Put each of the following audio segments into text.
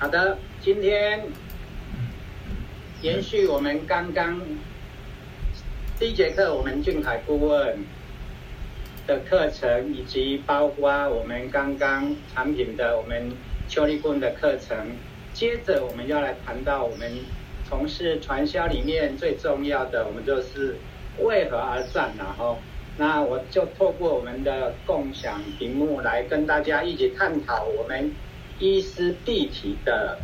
好的，今天延续我们刚刚第一节课，我们俊凯顾问的课程，以及包括我们刚刚产品的我们邱立顾问的课程。接着我们要来谈到我们从事传销里面最重要的，我们就是为何而战，然后，那我就透过我们的共享屏幕来跟大家一起探讨我们。伊思必提的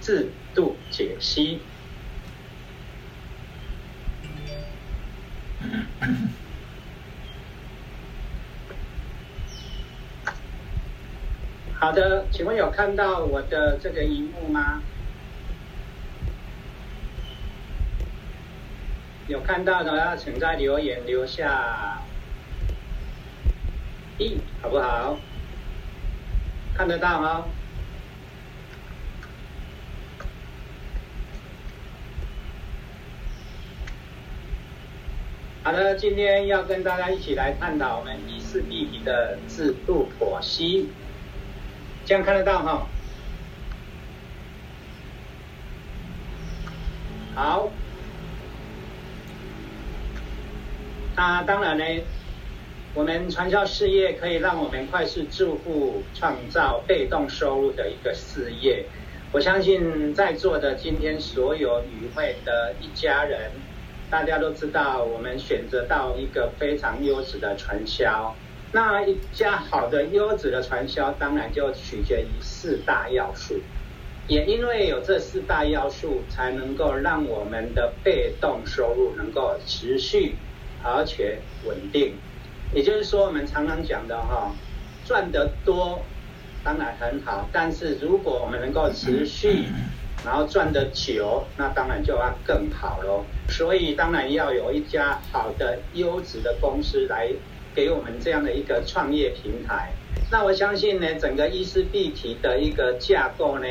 制度解析。好的，请问有看到我的这个荧幕吗？有看到的要请在留言留下一，好不好？看得到吗？好的，今天要跟大家一起来探讨我们伊思必提的制度剖析，这样看得到哈？好，那当然呢，我们传销事业可以让我们快速致富，创造被动收入的一个事业。我相信在座的今天所有与会的一家人。大家都知道，我们选择到一个非常优质的传销，那一家好的优质的传销，当然就取决于四大要素。也因为有这四大要素，才能够让我们的被动收入能够持续而且稳定。也就是说，我们常常讲的哈，赚得多当然很好，但是如果我们能够持续。然后赚得久，那当然就要更好喽。所以当然要有一家好的优质的公司来给我们这样的一个创业平台。那我相信呢，整个伊思必提的一个架构呢，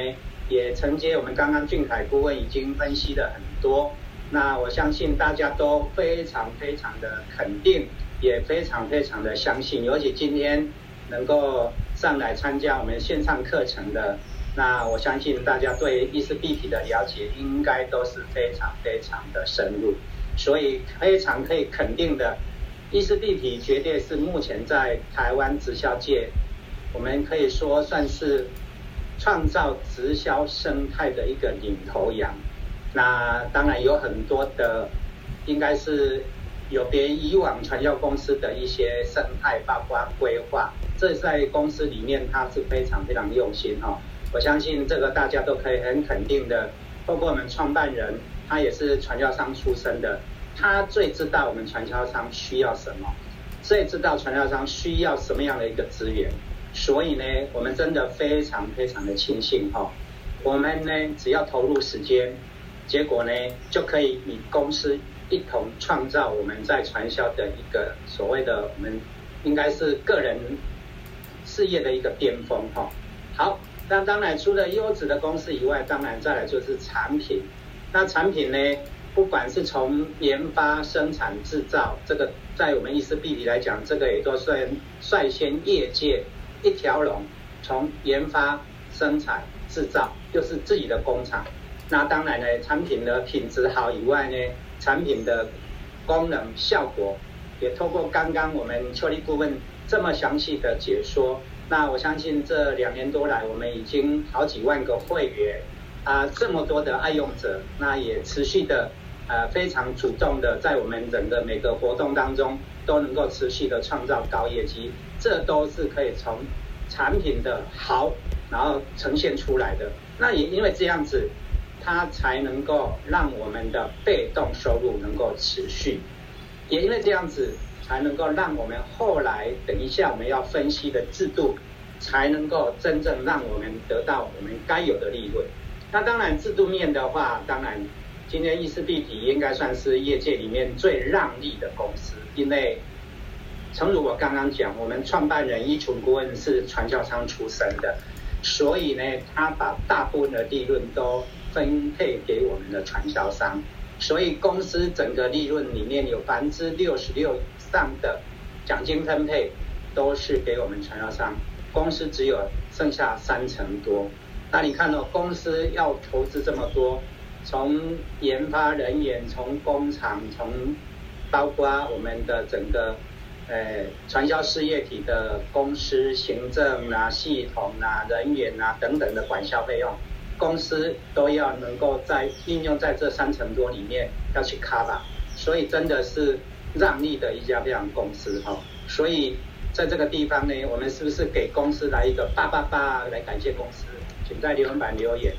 也承接我们刚刚俊凯顾问已经分析了很多。那我相信大家都非常非常的肯定，也非常非常的相信。尤其今天能够上来参加我们线上课程的。那我相信大家对伊思必提的了解应该都是非常非常的深入，所以非常可以肯定的，伊思必提绝对是目前在台湾直销界，我们可以说算是创造直销生态的一个领头羊。那当然有很多的，应该是有别以往传销公司的一些生态，包括规划，这在公司里面它是非常非常用心哈。我相信这个大家都可以很肯定的，包括我们创办人，他也是传销商出身的，他最知道我们传销商需要什么，最知道传销商需要什么样的一个资源，所以呢，我们真的非常非常的庆幸哈，我们呢只要投入时间，结果呢就可以与公司一同创造我们在传销的一个所谓的我们应该是个人事业的一个巅峰哈，好。那当然，除了优质的公司以外，当然再来就是产品。那产品呢，不管是从研发、生产、制造，这个在我们伊思必提来讲，这个也都算率先业界一条龙，从研发、生产、制造，就是自己的工厂。那当然呢，产品的品质好以外呢，产品的功能效果，也透过刚刚我们邱立顾问这么详细的解说。那我相信这两年多来，我们已经好几万个会员啊，这么多的爱用者，那也持续的呃非常主动的在我们整个每个活动当中都能够持续的创造高业绩，这都是可以从产品的好然后呈现出来的。那也因为这样子，它才能够让我们的被动收入能够持续，也因为这样子。才能够让我们后来等一下我们要分析的制度，才能够真正让我们得到我们该有的利润。那当然制度面的话，当然今天伊思必提应该算是业界里面最让利的公司，因为诚如我刚刚讲，我们创办人依纯顾问是传销商出身的，所以呢，他把大部分的利润都分配给我们的传销商，所以公司整个利润里面有百分之六十六以。上的奖金分配都是给我们传销商，公司只有剩下三成多。那你看哦，公司要投资这么多，从研发人员，从工厂，从包括我们的整个呃传销事业体的公司行政啊、系统啊、人员啊等等的管销费用，公司都要能够在应用在这三成多里面要去 cover，所以真的是让利的一家非常公司哈、哦，所以。在这个地方呢，我们是不是给公司来一个八八八来感谢公司？请在留言板留言。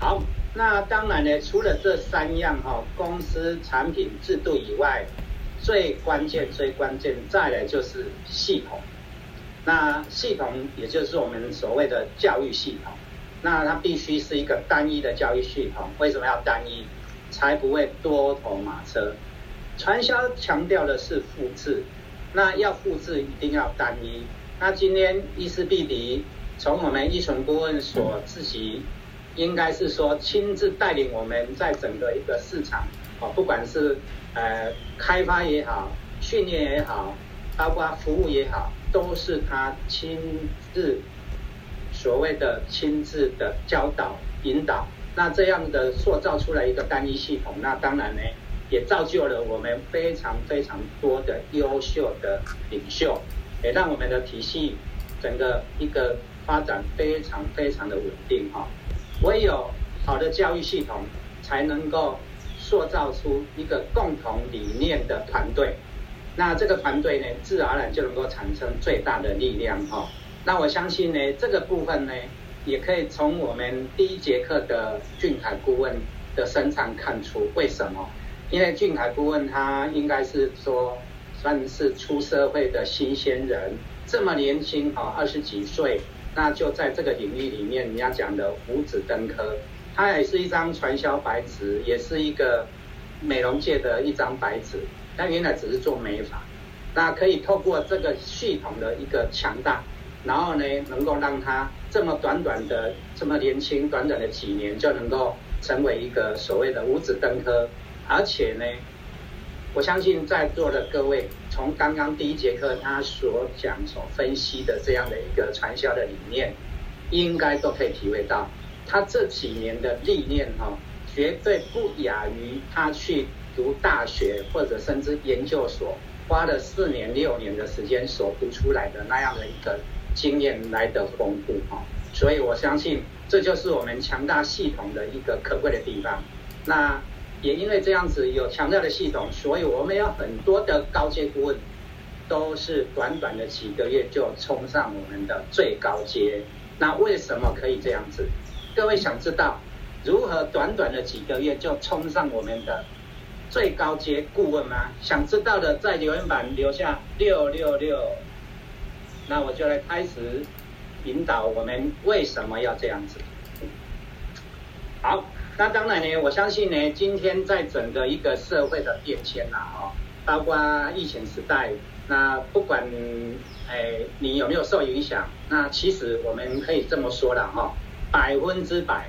好，那当然呢，除了这三样哈，公司产品制度以外，最关键、最关键再来就是系统。那系统也就是我们所谓的教育系统，那它必须是一个单一的教育系统。为什么要单一？才不会多头马车。传销强调的是复制，那要复制一定要单一。那今天伊斯碧迪从我们依存顾问所自己，应该是说亲自带领我们在整个一个市场，哦，不管是呃开发也好，训练也好，包括服务也好，都是他亲自所谓的亲自的教导引导。那这样的塑造出来一个单一系统，那当然呢。也造就了我们非常非常多的优秀的领袖，也让我们的体系整个一个发展非常非常的稳定哈。唯有好的教育系统，才能够塑造出一个共同理念的团队。那这个团队呢，自然而然就能够产生最大的力量哈。那我相信呢，这个部分呢，也可以从我们第一节课的俊凯顾问的身上看出为什么。因为俊凯顾问他应该是说算是出社会的新鲜人，这么年轻哦，二十几岁，那就在这个领域里面，人家讲的五子登科，他也是一张传销白纸，也是一个美容界的一张白纸。他原来只是做美发，那可以透过这个系统的一个强大，然后呢，能够让他这么短短的这么年轻，短短的几年就能够成为一个所谓的五子登科。而且呢，我相信在座的各位，从刚刚第一节课他所讲、所分析的这样的一个传销的理念，应该都可以体会到，他这几年的历练哈，绝对不亚于他去读大学或者甚至研究所花了四年、六年的时间所读出来的那样的一个经验来的丰富哈。所以我相信，这就是我们强大系统的一个可贵的地方。那。也因为这样子有强大的系统，所以我们有很多的高阶顾问，都是短短的几个月就冲上我们的最高阶。那为什么可以这样子？各位想知道如何短短的几个月就冲上我们的最高阶顾问吗？想知道的在留言板留下六六六，那我就来开始引导我们为什么要这样子。好。那当然呢，我相信呢，今天在整个一个社会的变迁呐，哦，包括疫情时代，那不管哎你有没有受影响，那其实我们可以这么说了哈，百分之百，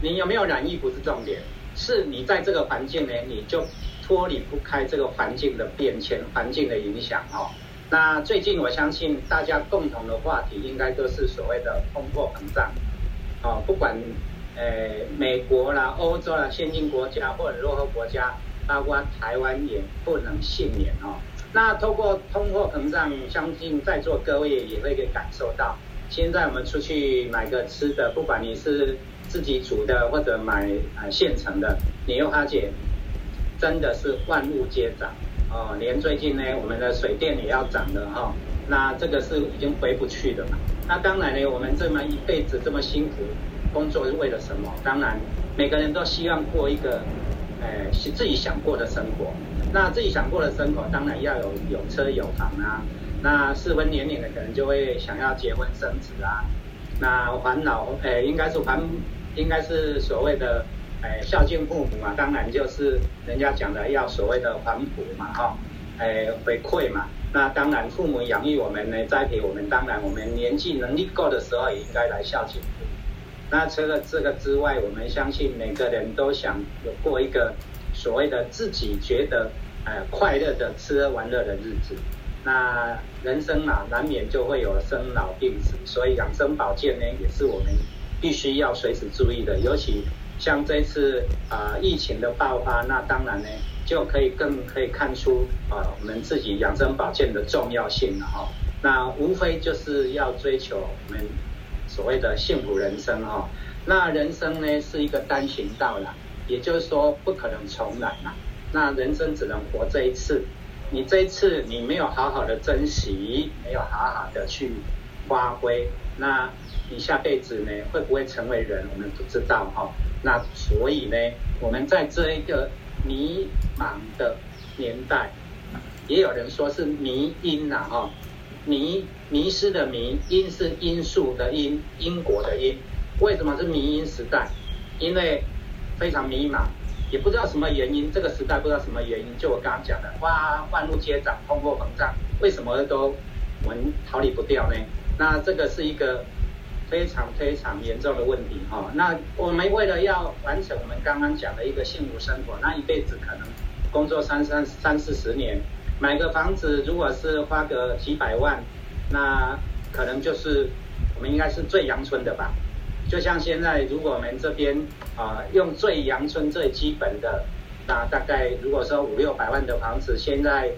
你有没有染疫不是重点，是你在这个环境呢，你就脱离不开这个环境的变迁、环境的影响哦。那最近我相信大家共同的话题应该都是所谓的通货膨胀，哦，不管。呃，美国啦、欧洲啦、先进国家或者落后国家，包括台湾也不能幸免哦。那透过通货膨胀，相信在座各位也会给感受到。现在我们出去买个吃的，不管你是自己煮的或者买呃现成的，你又发现真的是万物皆涨哦。连最近呢，我们的水电也要涨了哈、那这个是已经回不去的嘛。那当然呢，我们这么一辈子这么辛苦。工作是为了什么？当然，每个人都希望过一个，呃，自己想过的生活。那自己想过的生活，当然要有有车有房啊。那适婚年龄的可能就会想要结婚生子啊。那还老，呃，应该是还，应该是所谓的，呃，孝敬父母嘛。当然就是人家讲的要所谓的还朴嘛，哈、哦，呃，回馈嘛。那当然，父母养育我们呢，栽培我们，当然我们年纪能力够的时候，也应该来孝敬父母。那除了这个之外，我们相信每个人都想有过一个所谓的自己觉得呃快乐的吃喝玩乐的日子。那人生嘛，难免就会有生老病死，所以养生保健呢，也是我们必须要随时注意的。尤其像这次啊、疫情的爆发，那当然呢，就可以更可以看出啊、我们自己养生保健的重要性了哈。那无非就是要追求我们所谓的幸福人生哈。那人生呢是一个单行道啦，也就是说不可能重来嘛。那人生只能活这一次。你这一次你没有好好的珍惜，没有好好的去发挥，那你下辈子呢会不会成为人，我们不知道哈。那所以呢，我们在这一个迷茫的年代，也有人说是迷因呐哈，迷迷失的迷，因是因素的因，因果的因。为什么是迷因时代？因为非常迷茫。也不知道什么原因，这个时代不知道什么原因，就我刚刚讲的，哇，万物皆涨，通货膨胀，为什么都我们逃离不掉呢？那这个是一个非常非常严重的问题哈。那我们为了要完成我们刚刚讲的一个幸福生活，那一辈子可能工作三三三四十年，买个房子如果是花个几百万，那可能就是我们应该是最阳春的吧。就像现在，如果我们这边啊、用最阳春最基本的，那大概如果说五六百万的房子，现在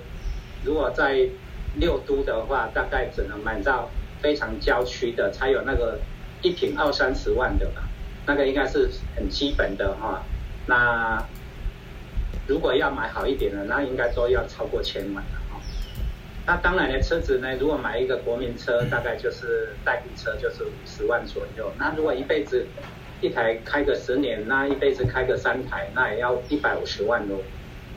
如果在六都的话，大概只能买到非常郊区的，才有那个一平二三十万的吧，那个应该是很基本的哈。那如果要买好一点的，那应该都要超过千万了哈。那当然呢，车子呢，如果买一个国民车，大概就是代步车，就是五十万左右。那如果一辈子一台开个十年，那一辈子开个三台，那也要一百五十万喽。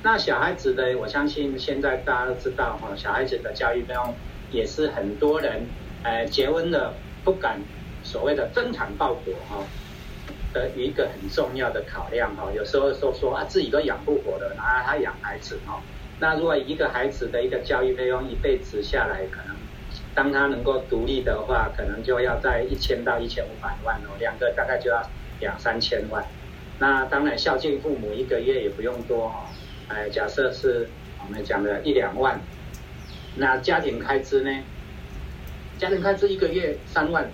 那小孩子的，我相信现在大家都知道哈，小孩子的教育费用也是很多人呃结婚了不敢所谓的增产报国哈的一个很重要的考量哈。有时候说说啊，自己都养不活了，拿他养孩子哈。那如果一个孩子的一个教育费用一辈子下来，可能当他能够独立的话，可能就要在一千到一千五百万哦，两个大概就要两三千万。那当然孝敬父母一个月也不用多哦，哎，假设是我们讲的一两万。那家庭开支呢？家庭开支一个月三万，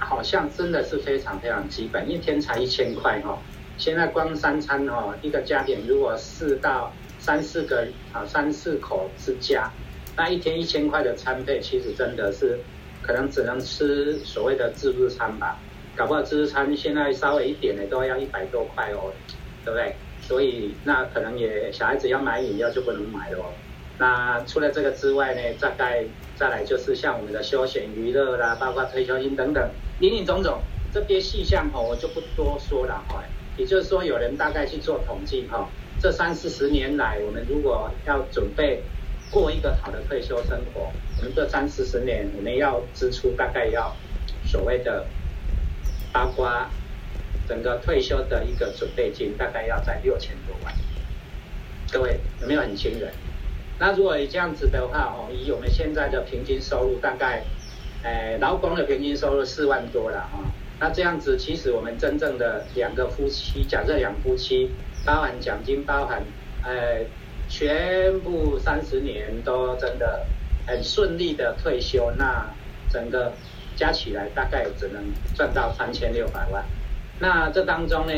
好像真的是非常非常基本，一天才一千块哈。现在光三餐哈，一个家庭如果四到三四个啊，三四口之家，那一天一千块的餐费，其实真的是可能只能吃所谓的自助餐吧，搞不好自助餐现在稍微一点的都要一百多块哦，对不对？所以那可能也小孩子要买饮料就不能买了哦。那除了这个之外呢，大概再来就是像我们的休闲娱乐啦，包括退休金等等，林林总总这些细项哦，我就不多说了哈。也就是说，有人大概去做统计哈。这三四十年来，我们如果要准备过一个好的退休生活，我们这三四十年，我们要支出大概要所谓的，包括整个退休的一个准备金，大概要在六千多万。各位有没有很惊人？那如果这样子的话，哦，以我们现在的平均收入，大概，呃，劳工的平均收入四万多了哈。那这样子，其实我们真正的两个夫妻，假设两夫妻。包含奖金，包含，呃，全部三十年都真的很顺利的退休，那整个加起来大概只能赚到三千六百万。那这当中呢，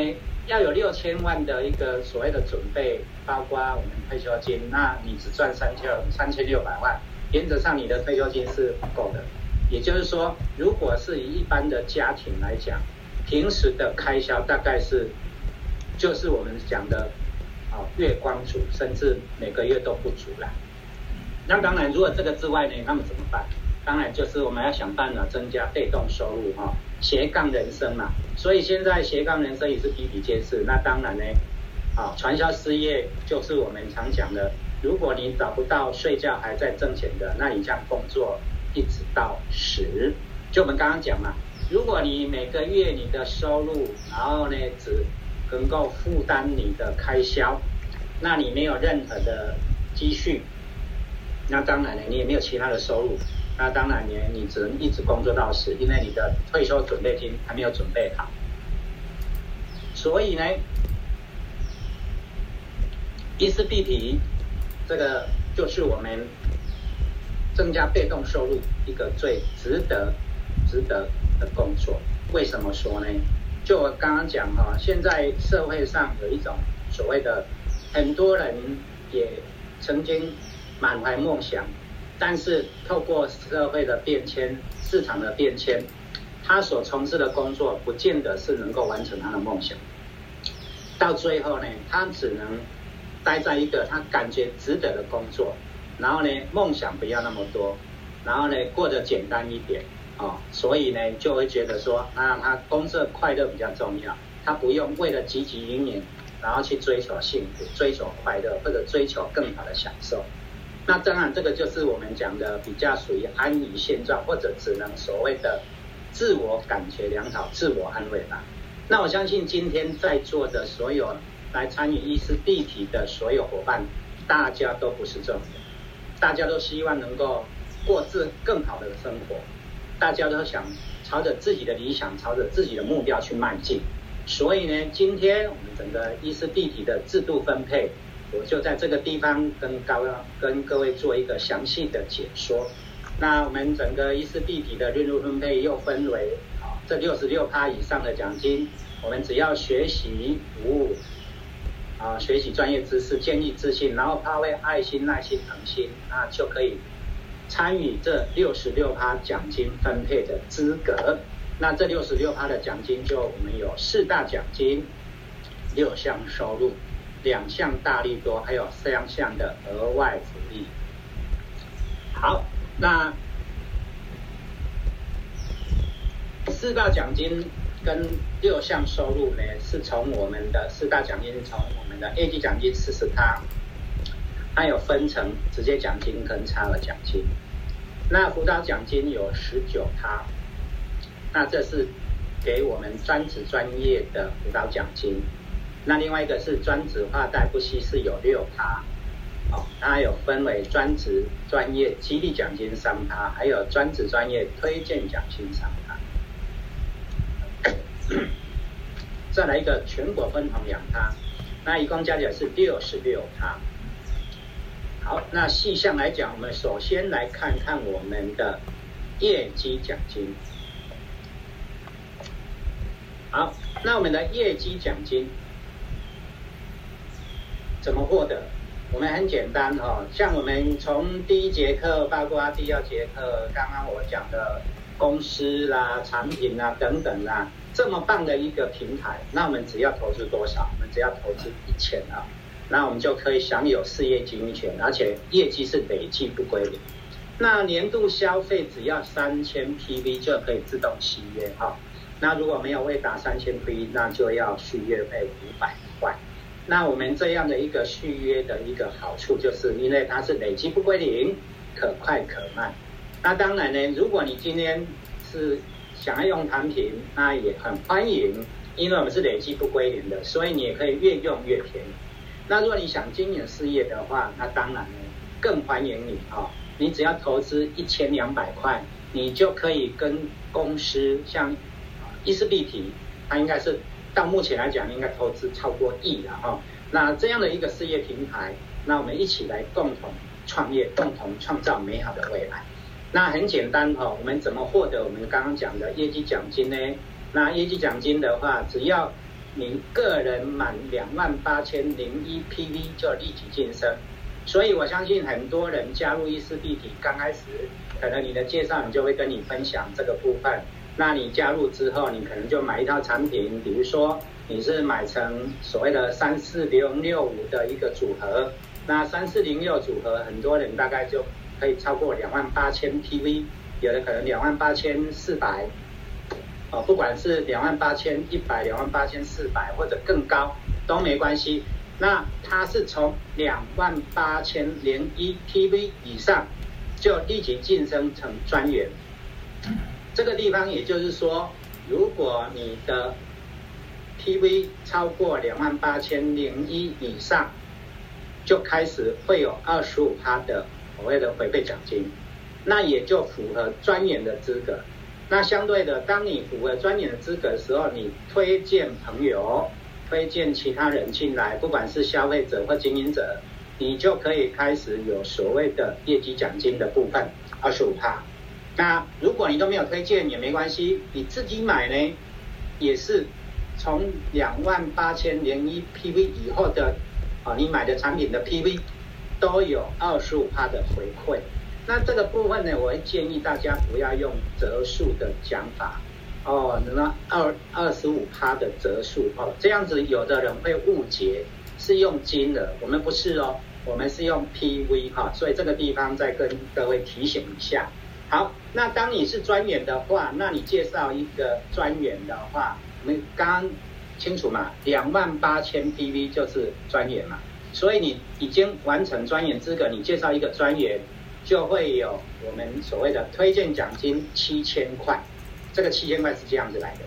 要有六千万的一个所谓的准备，包括我们退休金，那你只赚三千三千六百万，原则上你的退休金是不够的。也就是说，如果是以一般的家庭来讲，平时的开销大概是。就是我们讲的，啊，月光族，甚至每个月都不足了。那当然，如果这个之外呢，那么怎么办？当然就是我们要想办法增加被动收入，哈，斜杠人生嘛。所以现在斜杠人生也是比比皆是。那当然呢，啊，传销事业就是我们常讲的，如果你找不到睡觉还在挣钱的，那你这样工作一直到死。就我们刚刚讲嘛，如果你每个月你的收入，然后呢只能够负担你的开销，那你没有任何的积蓄，那当然呢，你也没有其他的收入，那当然呢，你只能一直工作到死，因为你的退休准备金还没有准备好。所以呢，伊思碧媞，这个就是我们增加被动收入一个最值得、值得的工作。为什么说呢？就我刚刚讲哈，现在社会上有一种所谓的，很多人也曾经满怀梦想，但是透过社会的变迁、市场的变迁，他所从事的工作不见得是能够完成他的梦想。到最后呢，他只能待在一个他感觉值得的工作，然后呢，梦想不要那么多，然后呢，过得简单一点哦，所以呢，就会觉得说，啊，他工作快乐比较重要，他不用为了汲汲营营，然后去追求幸福、追求快乐或者追求更好的享受。那当然，这个就是我们讲的比较属于安于现状，或者只能所谓的自我感觉良好、自我安慰吧。那我相信今天在座的所有来参与意识立体的所有伙伴，大家都不是这种人，大家都希望能够过自更好的生活，大家都想朝着自己的理想，朝着自己的目标去迈进。所以呢，今天我们整个意识立体的制度分配，我就在这个地方跟高跟各位做一个详细的解说。那我们整个意识立体的任务分配又分为。好这六十六趴以上的奖金，我们只要学习服务，啊，学习专业知识，建立自信，然后发挥爱心、耐心、恒心，那就可以参与这六十六趴奖金分配的资格。那这六十六趴的奖金，就我们有四大奖金，六项收入，两项大利多，还有三项的额外福利。好，那。四大奖金跟六项收入呢，是从我们的四大奖金，从我们的业绩奖金四十趴，还有分成直接奖金跟差额奖金。那辅导奖金有十九趴，那这是给我们专职专业的辅导奖金。那另外一个是专职化带不稀释有六趴，哦，它有分为专职专业激励奖金三趴，还有专职专业推荐奖金三趴。再来一个全国分红两趴，那一共加起来是六十六趴。好，那细项来讲，我们首先来看看我们的业绩奖金。好，那我们的业绩奖金怎么获得？我们很简单哦，像我们从第一节课，包括第二节课，刚刚我讲的公司啦、产品啦等等啦。这么棒的一个平台，那我们只要投资多少？我们只要投资一千啊，那我们就可以享有事业经营权，而且业绩是累计不归零。那年度消费只要三千 PV 就可以自动续约哈。那如果没有未达三千 PV，那就要续约费五百块。那我们这样的一个续约的一个好处，就是因为它是累计不归零，可快可慢。那当然呢，如果你今天是想要用产品，那也很欢迎，因为我们是累计不归零的，所以你也可以越用越便宜。那如果你想经营事业的话，那当然呢更欢迎你、哦！你只要投资一千两百块，你就可以跟公司像意识立体，它应该是到目前来讲应该投资超过亿了哈、哦。那这样的一个事业平台，那我们一起来共同创业，共同创造美好的未来。那很简单哈，我们怎么获得我们刚刚讲的业绩奖金呢？那业绩奖金的话，只要你个人满两万八千零一 PV 就立即晋升。所以我相信很多人加入意识立体，刚开始可能你的介绍人就会跟你分享这个部分。那你加入之后，你可能就买一套产品，比如说你是买成所谓的三四零六五的一个组合，那三四零六组合，很多人大概就。可以超过两万八千 PV，有的可能两万八千四百，哦，不管是两万八千一百、两万八千四百或者更高都没关系。那它是从两万八千零一 PV 以上就立即晋升成专员。这个地方也就是说，如果你的 PV 超过两万八千零一以上，就开始会有二十五趴的。所谓的回馈奖金，那也就符合专研的资格。那相对的，当你符合专研的资格的时候，你推荐朋友、推荐其他人进来，不管是消费者或经营者，你就可以开始有所谓的业绩奖金的部分。二十五趴。那如果你都没有推荐也没关系，你自己买呢，也是从两万八千零一 PV 以后的啊，你买的产品的 PV 都有二十五趴的回馈。那这个部分呢，我会建议大家不要用折数的讲法哦，那二二十五趴的折数哦，这样子有的人会误解是用金额，我们不是哦，我们是用 PV 哈、所以这个地方再跟各位提醒一下。好，那当你是专员的话，那你介绍一个专员的话，我们刚刚清楚嘛，两万八千 PV 就是专员嘛，所以你已经完成专员资格，你介绍一个专员。就会有我们所谓的推荐奖金七千块，这个七千块是这样子来的。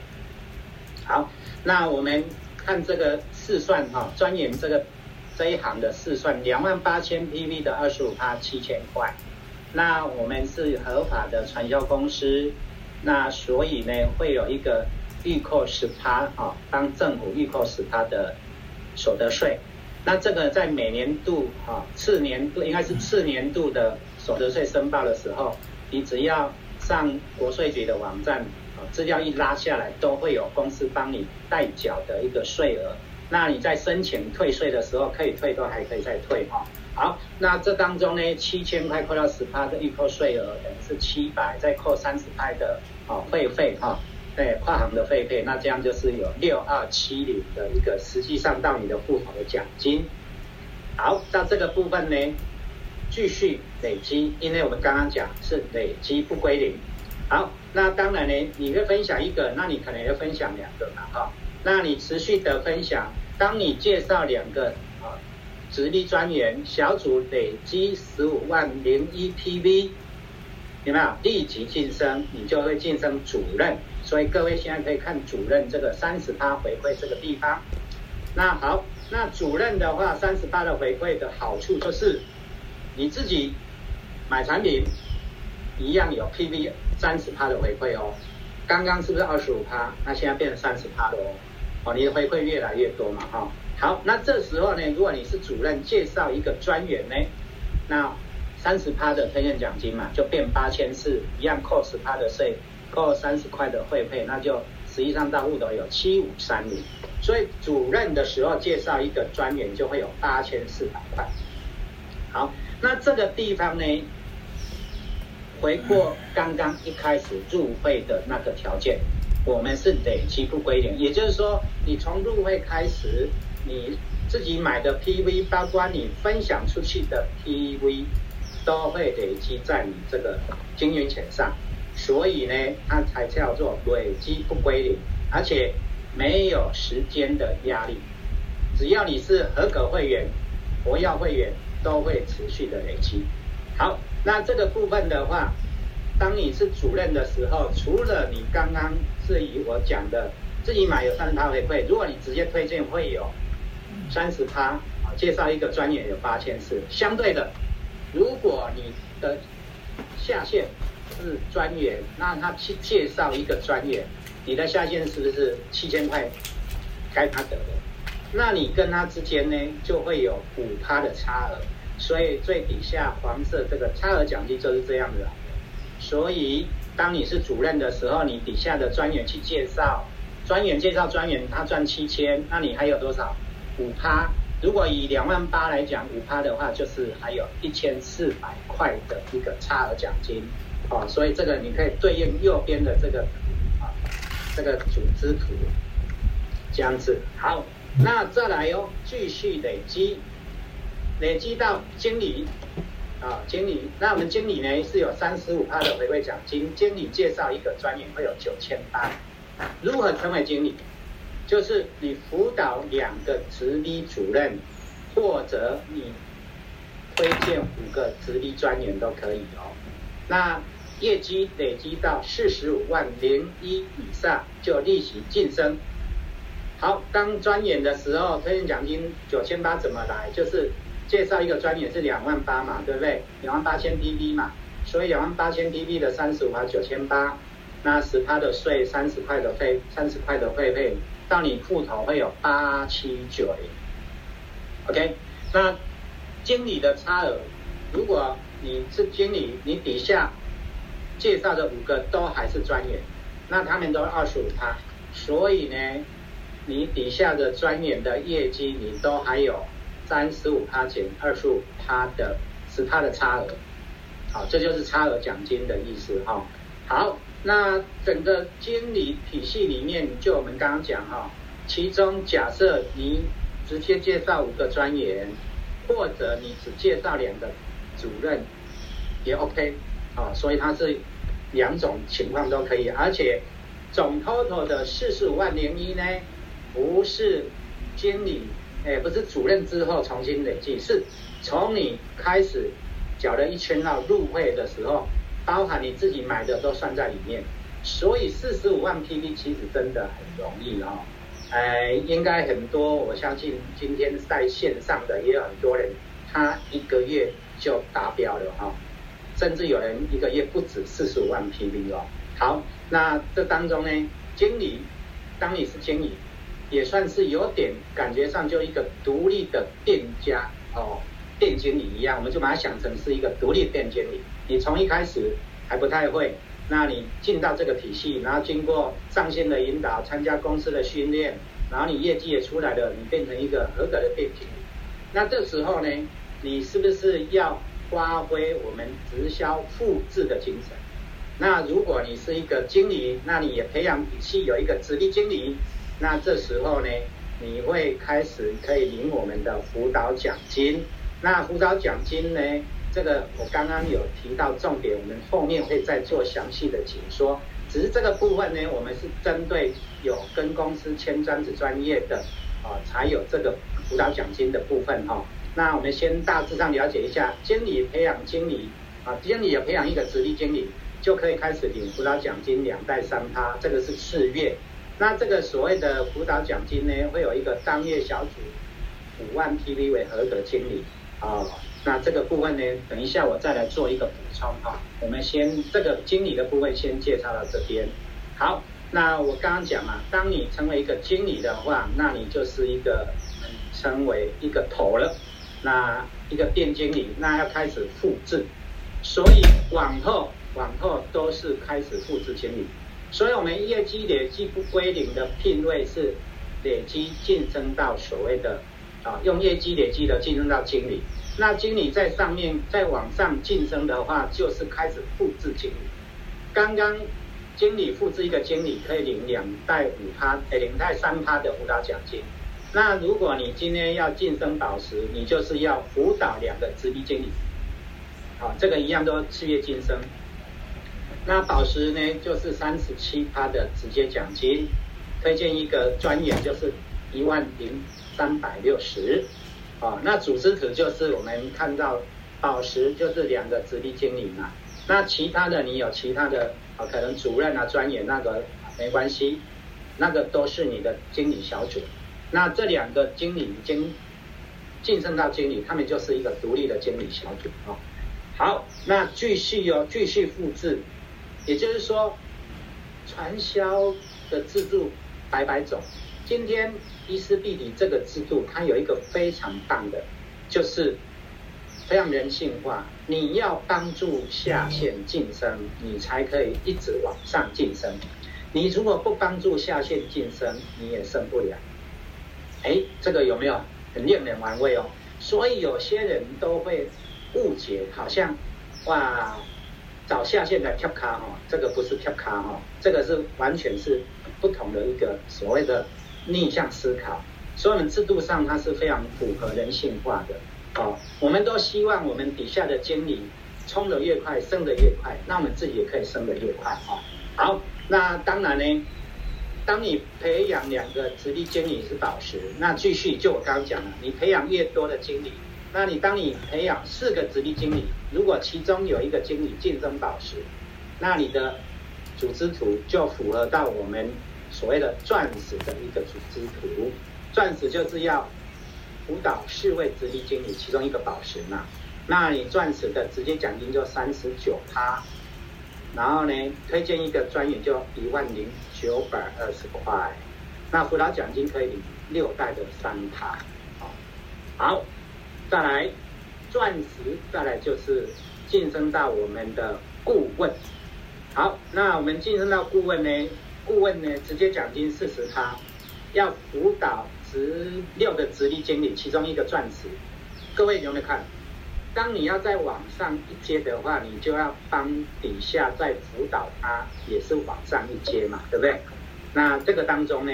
好，那我们看这个试算哈，专员这个这一行的试算，两万八千 PV 的二十五趴七千块。那我们是合法的传销公司，那所以呢会有一个预扣十趴啊，当政府预扣十趴的所得税。那这个在每年度哈次年度应该是次年度的。所得税申报的时候，你只要上国税局的网站，啊，资料一拉下来，都会有公司帮你代缴的一个税额。那你在申请退税的时候，可以退都还可以再退哈。好，那这当中呢，七千块扣掉十趴的预扣税额，等于是七百，再扣三十块的啊会费哈，对，跨行的费费，那这样就是有六二七零的一个实际上到你的户头的奖金。好，到这个部分呢。继续累积，因为我们刚刚讲是累积不归零。好，那当然呢，你会分享一个，那你可能要分享两个嘛，哈。那你持续的分享，当你介绍两个啊，直立专员小组累积十五万零一 PV，有没有立即晋升？你就会晋升主任。所以各位现在可以看主任这个三十趴回馈这个地方。那好，那主任的话三十趴的回馈的好处就是。你自己买产品一样有 PV 三十趴的回馈哦，刚刚是不是二十五趴？那现在变成三十趴了哦，哦，你的回馈越来越多嘛，哈、哦。好，那这时候呢，如果你是主任介绍一个专员呢，那三十趴的推荐奖金嘛，就变八千四，一样扣十趴的税，扣三十块的会费，那就实际上到户头有七五三零，所以主任的时候介绍一个专员就会有八千四百块。好。那这个地方呢，回过刚刚一开始入会的那个条件，我们是累积不归零，也就是说，你从入会开始，你自己买的 PV，包括你分享出去的 PV，都会累积在你这个经营权上，所以呢，它才叫做累积不归零，而且没有时间的压力，只要你是合格会员、活跃会员。都会持续的累积。好，那这个部分的话，当你是主任的时候，除了你刚刚是以我讲的自己买有三十趴回馈，如果你直接推荐会有三十趴，介绍一个专员有八千四。相对的，如果你的下线是专员，那他去介绍一个专员，你的下线是不是七千块该他得的？那你跟他之间呢，就会有五趴的差额。所以最底下黄色这个差额奖金就是这样的。所以当你是主任的时候，你底下的专员去介绍，专员介绍专员，他赚七千，那你还有多少？五趴。如果以两万八来讲，五趴的话，就是还有一千四百块的一个差额奖金。哦，所以这个你可以对应右边的这个啊，这个组织图，这样子。好，那再来哟，继续累积。累积到经理啊，经理，那我们经理呢是有三十五趴的回馈奖金。经理介绍一个专员会有九千八。如何成为经理？就是你辅导两个直理主任，或者你推荐五个直理专员都可以哦。那业绩累积到四十五万零一以上，就立即晋升。好，当专员的时候，推荐奖金九千八怎么来？就是。介绍一个专员是两万八嘛，对不对？两万八千 PV 嘛，所以两万八千 PV 的三十五趴九千八，那十趴的税，三十块的费，三十块的会费，到你户头会有八七九零。OK，那经理的差额，如果你是经理，你底下介绍的五个都还是专员，那他们都二十五趴，所以呢，你底下的专员的业绩你都还有三十五趴减二十五趴的十趴的差额，好，这就是差额奖金的意思哈。好，那整个经理体系里面，就我们刚刚讲哈，其中假设你直接介绍五个专员，或者你只介绍两个主任，也 OK，啊，所以它是两种情况都可以，而且总 total 的四十五万零一呢，不是经理，哎，不是主任之后重新累计，是从你开始缴了一千到入会的时候。包含你自己买的都算在里面，所以四十五万 PV 其实真的很容易哦。哎，应该很多，我相信今天在线上的也有很多人，他一个月就达标了哈，甚至有人一个月不止四十五万 PV 哦。好，那这当中呢，经理，当你是经理，也算是有点感觉上就一个独立的店家哦。店经理一样，我们就把它想成是一个独立店经理。你从一开始还不太会，那你进到这个体系，然后经过上线的引导，参加公司的训练，然后你业绩也出来了，你变成一个合格的店经理。那这时候呢，你是不是要发挥我们直销复制的精神？那如果你是一个经理，那你也培养体系有一个子弟经理，那这时候呢，你会开始可以领我们的辅导奖金。那辅导奖金呢？这个我刚刚有提到重点，我们后面会再做详细的解说。只是这个部分呢，我们是针对有跟公司签专职专业的啊，才有这个辅导奖金的部分哈。那我们先大致上了解一下，经理培养经理啊，经理也培养一个子弟经理，就可以开始领辅导奖金两代三趴，这个是次月。那这个所谓的辅导奖金呢，会有一个当月小组五万 PV 为合格经理。啊，那这个部分呢，等一下我再来做一个补充哈。我们先这个经理的部分先介绍到这边。好，那我刚刚讲啊，当你成为一个经理的话，那你就是一个成为一个头了。那一个店经理，那要开始复制，所以往后往后都是开始复制经理。所以我们业绩累积不归零的聘位是累积晋升到所谓的。啊，用业绩累积的晋升到经理，那经理在上面再往上晋升的话，就是开始复制经理。刚刚经理复制一个经理可以领两到五趴，诶，两到三趴的辅导奖金。那如果你今天要晋升导师，你就是要辅导两个子弟经理。好，这个一样都事业晋升。那导师呢，就是三十七趴的直接奖金，推荐一个专员就是一万零。三百六十，啊，那组织图就是我们看到宝石就是两个子弟经理嘛，那其他的你有其他的啊，可能主任啊、专员那个没关系，那个都是你的经理小组。那这两个经理已经晋升到经理，他们就是一个独立的经理小组啊。好，那继续哦继续复制，也就是说，传销的制度百百种，今天。伊丝碧媞这个制度，它有一个非常棒的，就是非常人性化。你要帮助下线晋升，你才可以一直往上晋升。你如果不帮助下线晋升，你也升不了。哎，这个有没有很令人玩味哦？所以有些人都会误解，好像哇，找下线来跳卡哈，这个不是跳卡哈，这个是完全是不同的一个所谓的。逆向思考，所以我们制度上它是非常符合人性化的。哦，我们都希望我们底下的经理冲得越快，升得越快，那我们自己也可以升得越快。哦，好，那当然呢，当你培养两个直立经理是宝石，那继续就我刚刚讲了，你培养越多的经理，那你当你培养四个直立经理，如果其中有一个经理晋升宝石，那你的组织图就符合到我们。所谓的钻石的一个组织图，钻石就是要辅导四位直立经理，其中一个宝石嘛。那你钻石的直接奖金就三十九趴，然后呢，推荐一个专员就一万零九百二十块，那辅导奖金可以领六代的三趴。好，好，再来钻石，再来就是晋升到我们的顾问。好，那我们晋升到顾问呢？顾问呢，直接奖金四十趴，要辅导十六个直立经理，其中一个钻石。各位有没有看？当你要再往上一阶的话，你就要帮底下再辅导他，也是往上一阶嘛，对不对？那这个当中呢，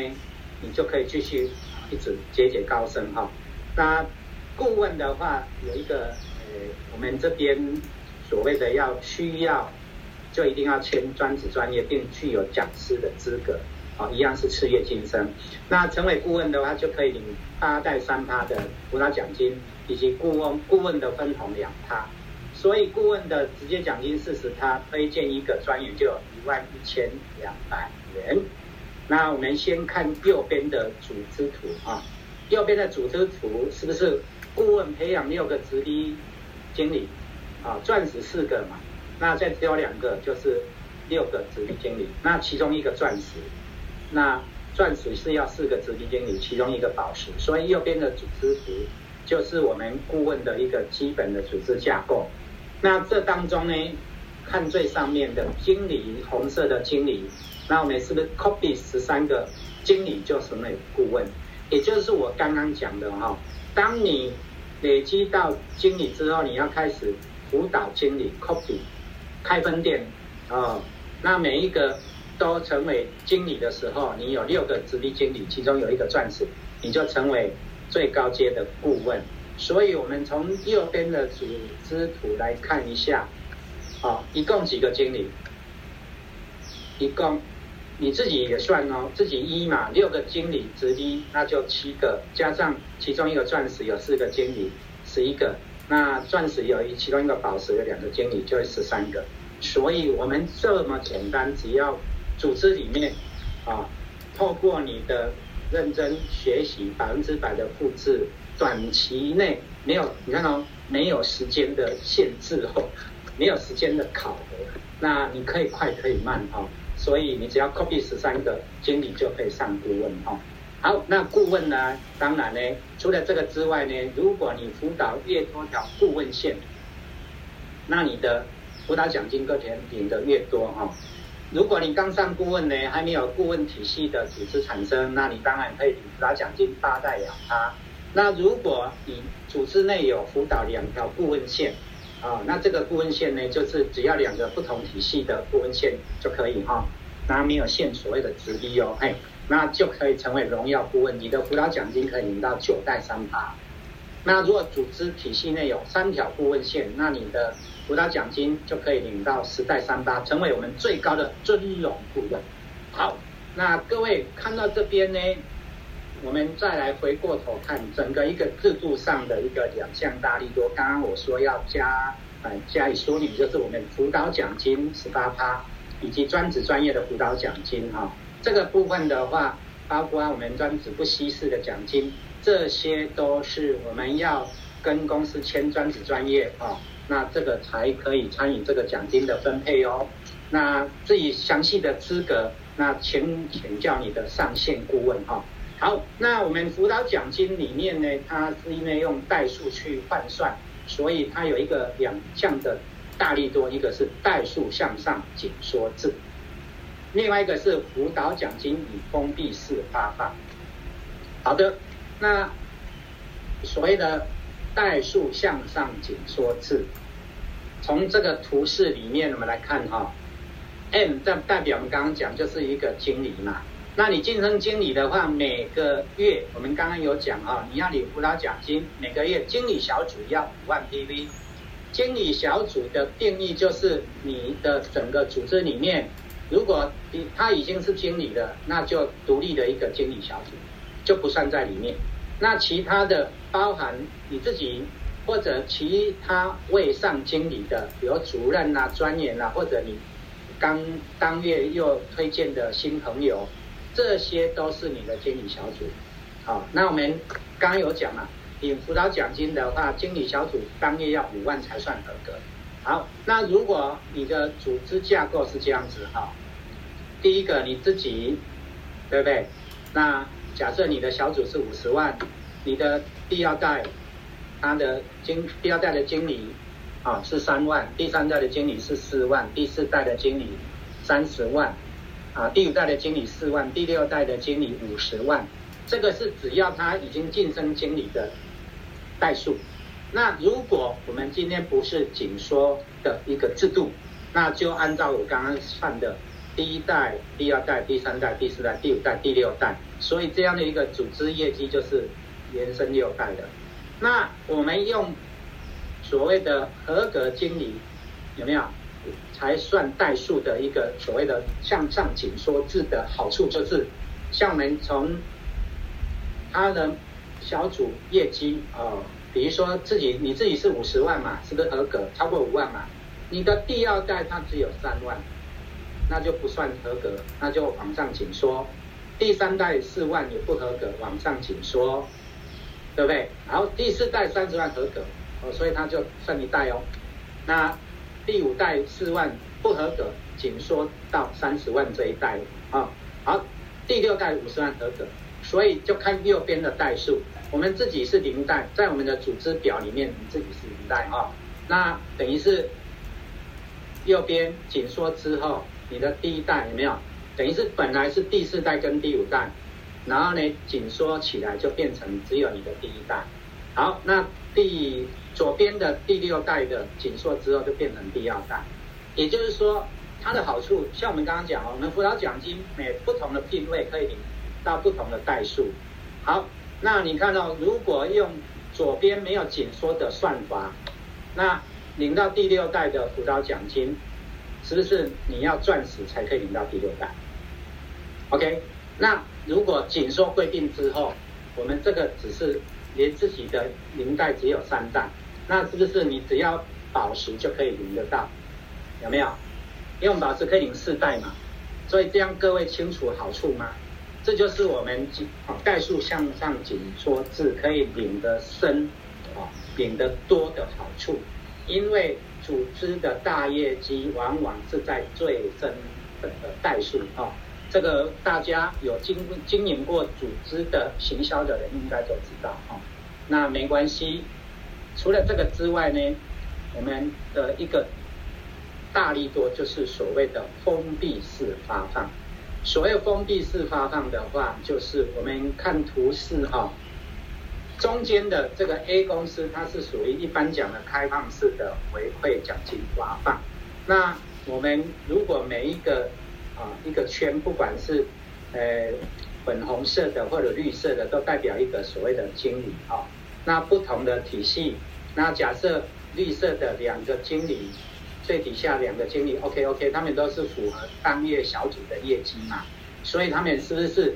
你就可以继续一直节节高升哈。那顾问的话，有一个呃，我们这边所谓的要需要。就一定要签专职专业，并具有讲师的资格，啊，一样是次月晋升。那成为顾问的话，就可以领八代三趴的辅导奖金，以及顾问顾问的分红两趴。所以顾问的直接奖金四十趴，推荐一个专员就有一万一千两百元。那我们先看右边的组织图啊，右边的组织图是不是顾问培养六个直逼经理啊，钻石四个嘛？那再挑两个，就是六个直逼经理。那其中一个钻石，那钻石是要四个直逼经理，其中一个宝石。所以右边的组织图就是我们顾问的一个基本的组织架构。那这当中呢，看最上面的经理，红色的经理，那我们是不是 copy 十三个经理就成为顾问？也就是我刚刚讲的哈，当你累积到经理之后，你要开始辅导经理 copy。开分店，哦，那每一个都成为经理的时候，你有六个直隶经理，其中有一个钻石，你就成为最高阶的顾问。所以，我们从右边的组织图来看一下，哦，一共几个经理？一共你自己也算哦，自己一嘛，六个经理直隶，那就七个，加上其中一个钻石有四个经理，十一个。那钻石有一，其中一个宝石有两个经理，就是十三个。所以我们这么简单，只要组织里面啊，透过你的认真学习，百分之百的复制，短期内没有，你看哦，没有时间的限制哦，没有时间的考核，那你可以快可以慢哦。所以你只要 copy 十三个经理就可以上顾问哦。好，那顾问呢？当然呢，除了这个之外呢，如果你辅导越多条顾问线，那你的辅导奖金个钱领的越多哈。如果你刚上顾问呢，还没有顾问体系的组织产生，那你当然可以拿奖金八代两趴。那如果你组织内有辅导两条顾问线，啊，那这个顾问线呢，就是只要两个不同体系的顾问线就可以哈，那没有限所谓的直隶哦，嘿。那就可以成为荣耀顾问，你的辅导奖金可以领到九代三趴。那如果组织体系内有三条顾问线，那你的辅导奖金就可以领到十代三八，成为我们最高的尊荣顾问。好，那各位看到这边呢，我们再来回过头看整个一个制度上的一个两项大力多。刚刚我说要加呃加以说明，就是我们辅导奖金十八趴，以及专职专业的辅导奖金哈。这个部分的话，包括我们专职不稀释的奖金，这些都是我们要跟公司签专职专业哦，那这个才可以参与这个奖金的分配哦。那至于详细的资格，那请请教你的上线顾问哈。好，那我们辅导奖金里面呢，它是因为用代数去换算，所以它有一个两项的大力多，一个是代数向上紧缩制。另外一个是辅导奖金以封闭式发放。好的，那所谓的代数向上紧缩制，从这个图示里面我们来看哈，M 这代表我们刚刚讲就是一个经理嘛。那你晋升经理的话，每个月我们刚刚有讲哈，你要领辅导奖金，每个月经理小组要五万 PV。经理小组的定义就是你的整个组织里面。如果你他已经是经理了，那就独立的一个经理小组，就不算在里面。那其他的包含你自己或者其他未上经理的，比如主任啊、专员啊，或者你刚当月又推荐的新朋友，这些都是你的经理小组。好，那我们刚刚有讲嘛，领辅导奖金的话，经理小组当月要五万才算合格。好，那如果你的组织架构是这样子哈。第一个你自己，对不对？那假设你的小组是五十万，你的第二代，他的经第二代的经理啊是三万，第三代的经理是四万，第四代的经理三十万，啊，第五代的经理四万，第六代的经理五十万，这个是只要他已经晋升经理的代数。那如果我们今天不是紧缩的一个制度，那就按照我刚刚算的第一代、第二代、第三代、第四代、第五代、第六代，所以这样的一个组织业绩就是延伸六代的。那我们用所谓的合格经理有没有才算代数的一个所谓的向上紧缩制的好处，就是像我们从他的小组业绩啊，比如说自己你自己是五十万嘛，是不是合格超过五万嘛？你的第二代他只有三万，那就不算合格，那就往上紧缩。第三代四万也不合格，往上紧缩。对不对？然后第四代三十万合格，哦，所以他就算一代哦。那第五代四万不合格，紧缩到三十万这一代啊，哦。好，第六代五十万合格，所以就看右边的代数。我们自己是零代，在我们的组织表里面，你自己是零代啊，哦。那等于是右边紧缩之后，你的第一代有没有？等于是本来是第四代跟第五代。然后呢，紧缩起来就变成只有你的第一代。好，那第左边的第六代的紧缩之后就变成第二代。也就是说，它的好处，像我们刚刚讲哦，我们辅导奖金每不同的聘位可以领到不同的代数。好，那你看到如果用左边没有紧缩的算法，那领到第六代的辅导奖金，是不是你要钻石才可以领到第六代？OK，那。如果紧缩规定之后，我们这个只是连自己的零代只有三代，那是不是你只要宝石就可以领得到？有没有？用宝石可以领四代嘛？所以这样各位清楚好处吗？这就是我们代数向上紧缩制可以领得深，啊，领得多的好处。因为组织的大业绩往往是在最深的代数啊。这个大家有经经营过组织的行销的人应该都知道哈，那没关系。除了这个之外呢，我们的一个大力多就是所谓的封闭式发放。所谓封闭式发放的话，就是我们看图示哈，中间的这个 A 公司它是属于一般讲的开放式的回馈奖金发放。那我们如果每一个啊，一个圈，不管是呃粉红色的或者绿色的，都代表一个所谓的经理啊。那不同的体系，那假设绿色的两个经理，最底下两个经理，OK OK，他们都是符合当月小组的业绩嘛，所以他们是不是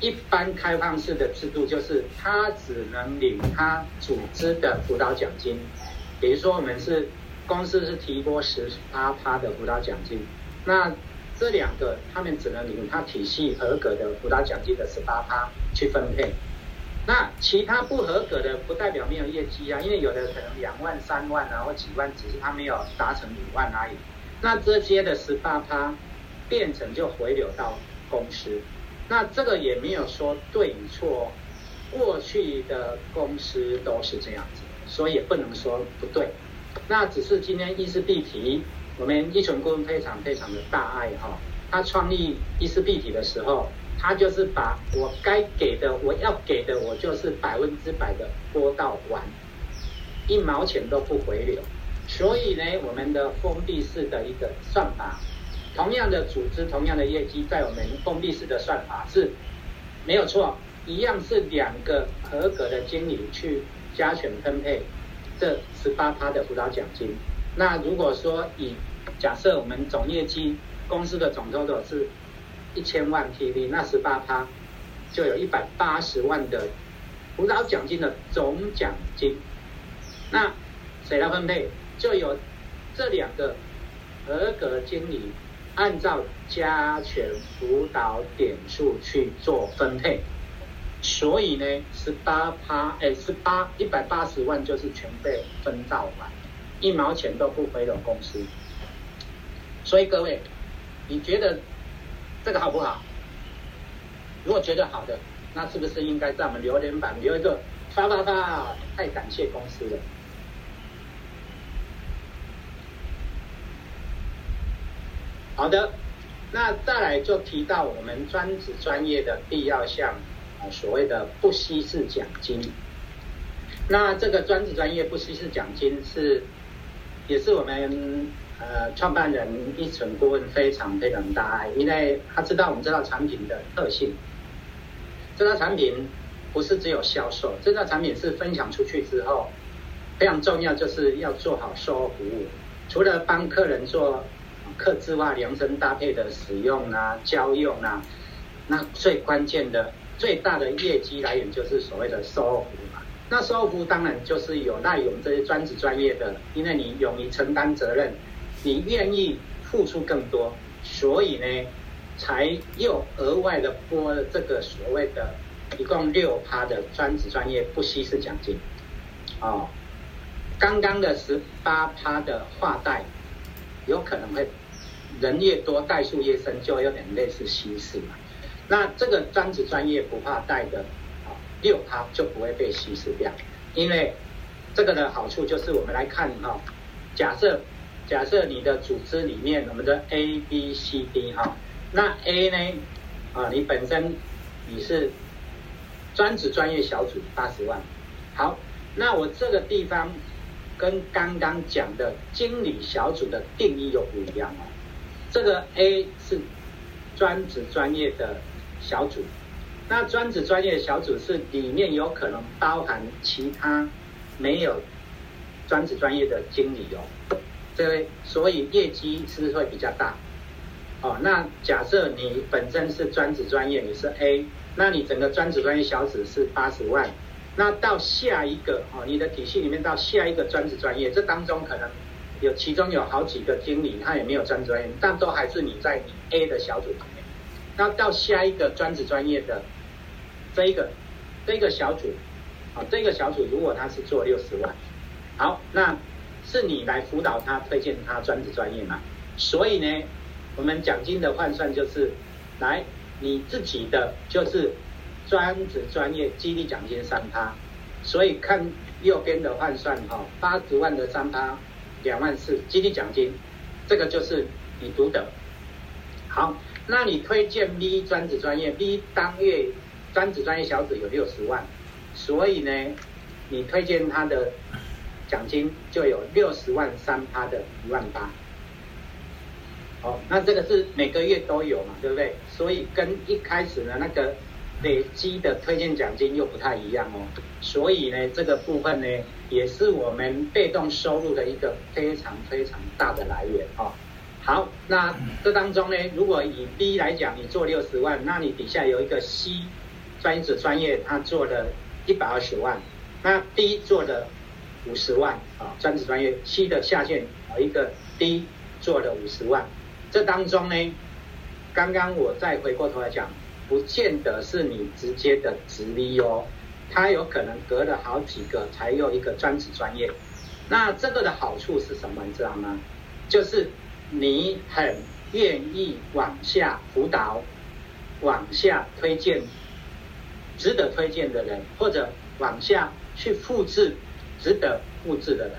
一般开放式的制度，就是他只能领他组织的辅导奖金，比如说我们是公司是提拨十八趴的辅导奖金，那。这两个，他们只能领他体系合格的辅导奖金的十八趴去分配。那其他不合格的，不代表没有业绩啊，因为有的可能两万、三万啊，或几万，只是他没有达成五万而已。那这些的十八趴变成就回流到公司。那这个也没有说对与错，过去的公司都是这样子，所以也不能说不对。那只是今天议事必提。我们依纯顾问非常非常的大爱哈，他创立议事必体的时候，他就是把我该给的，我要给的，我就是百分之百的拨到完，一毛钱都不回流。所以呢，我们的封闭式的一个算法，同样的组织，同样的业绩，在我们封闭式的算法是没有错，一样是两个合格的经理去加权分配这十八趴的辅导奖金。那如果说以假设我们总业绩公司的总收入是一千万 PV，那十八趴就有一百八十万的辅导奖金的总奖金。那谁来分配？就有这两个合格经理按照加权辅导点数去做分配。所以呢，十八趴哎，十八一百八十万就是全被分到完。一毛钱都不回流公司，所以各位，你觉得这个好不好？如果觉得好的，那是不是应该在我们留言板留一个发发发？太感谢公司了。好的，那再来就提到我们专职专业的必要项，啊，所谓的不稀释奖金。那这个专职专业不稀释奖金是，也是我们呃创办人一成顾问非常非常大爱，因为他知道我们这套产品的特性。这套产品不是只有销售，这套产品是分享出去之后，非常重要就是要做好售后服务。除了帮客人做客制化量身搭配的使用啊、交用啊，那最关键的、最大的业绩来源就是所谓的售后服务。那售后服当然就是有赖于我们这些专职专业的，因为你勇于承担责任，你愿意付出更多，所以呢，才又额外的拨这个所谓的，一共六趴的专职专业不稀释奖金，哦。刚刚的十八趴的话贷，有可能会人越多，代数越深，就有点类似稀释嘛。那这个专职专业不怕贷的，六趴就不会被稀释掉，因为这个的好处就是我们来看哈，假设假设你的组织里面我们的 A B C D 哈，那 A 呢啊，你本身你是专职专业小组八十万，好，那我这个地方。跟刚刚讲的经理小组的定义又不一样哦。这个 A 是专职专业的小组，那专职专业小组是里面有可能包含其他没有专职专业的经理哦。这所以业绩是会比较大？哦，那假设你本身是专职专业，你是 A，那你整个专职专业小组是八十万。那到下一个哦，你的体系里面到下一个专职专业，这当中可能有其中有好几个经理，他也没有专职专业，但都还是你在你 A 的小组里面。那到下一个专职专业的这一个这一个小组，啊，这个小组如果他是做六十万，好，那是你来辅导他，推荐他专职专业嘛？所以呢，我们奖金的换算就是来你自己的就是。专职专业激励奖金三趴，所以看右边的换算哈，八十万的三趴，两万四激励奖金，这个就是你独得。好，那你推荐 B 专职专业，B 当月专职专业小组有六十万，所以呢，你推荐他的奖金就有六十万三趴的一万八。好，那这个是每个月都有嘛，对不对？所以跟一开始的那个。累积的推荐奖金又不太一样哦，所以呢，这个部分呢，也是我们被动收入的一个非常非常大的来源哦。好，那这当中呢，如果以 B 来讲，你做六十万，那你底下有一个 C 专职专业，他做了一百二十万，那 D 做了五十万啊，专职专业 C 的下线有一个 D 做了五十万，这当中呢，刚刚我再回过头来讲。不见得是你直接的直力哦，它有可能隔了好几个才有一个专职专业。那这个的好处是什么？你知道吗？就是你很愿意往下辅导、往下推荐值得推荐的人，或者往下去复制值得复制的人。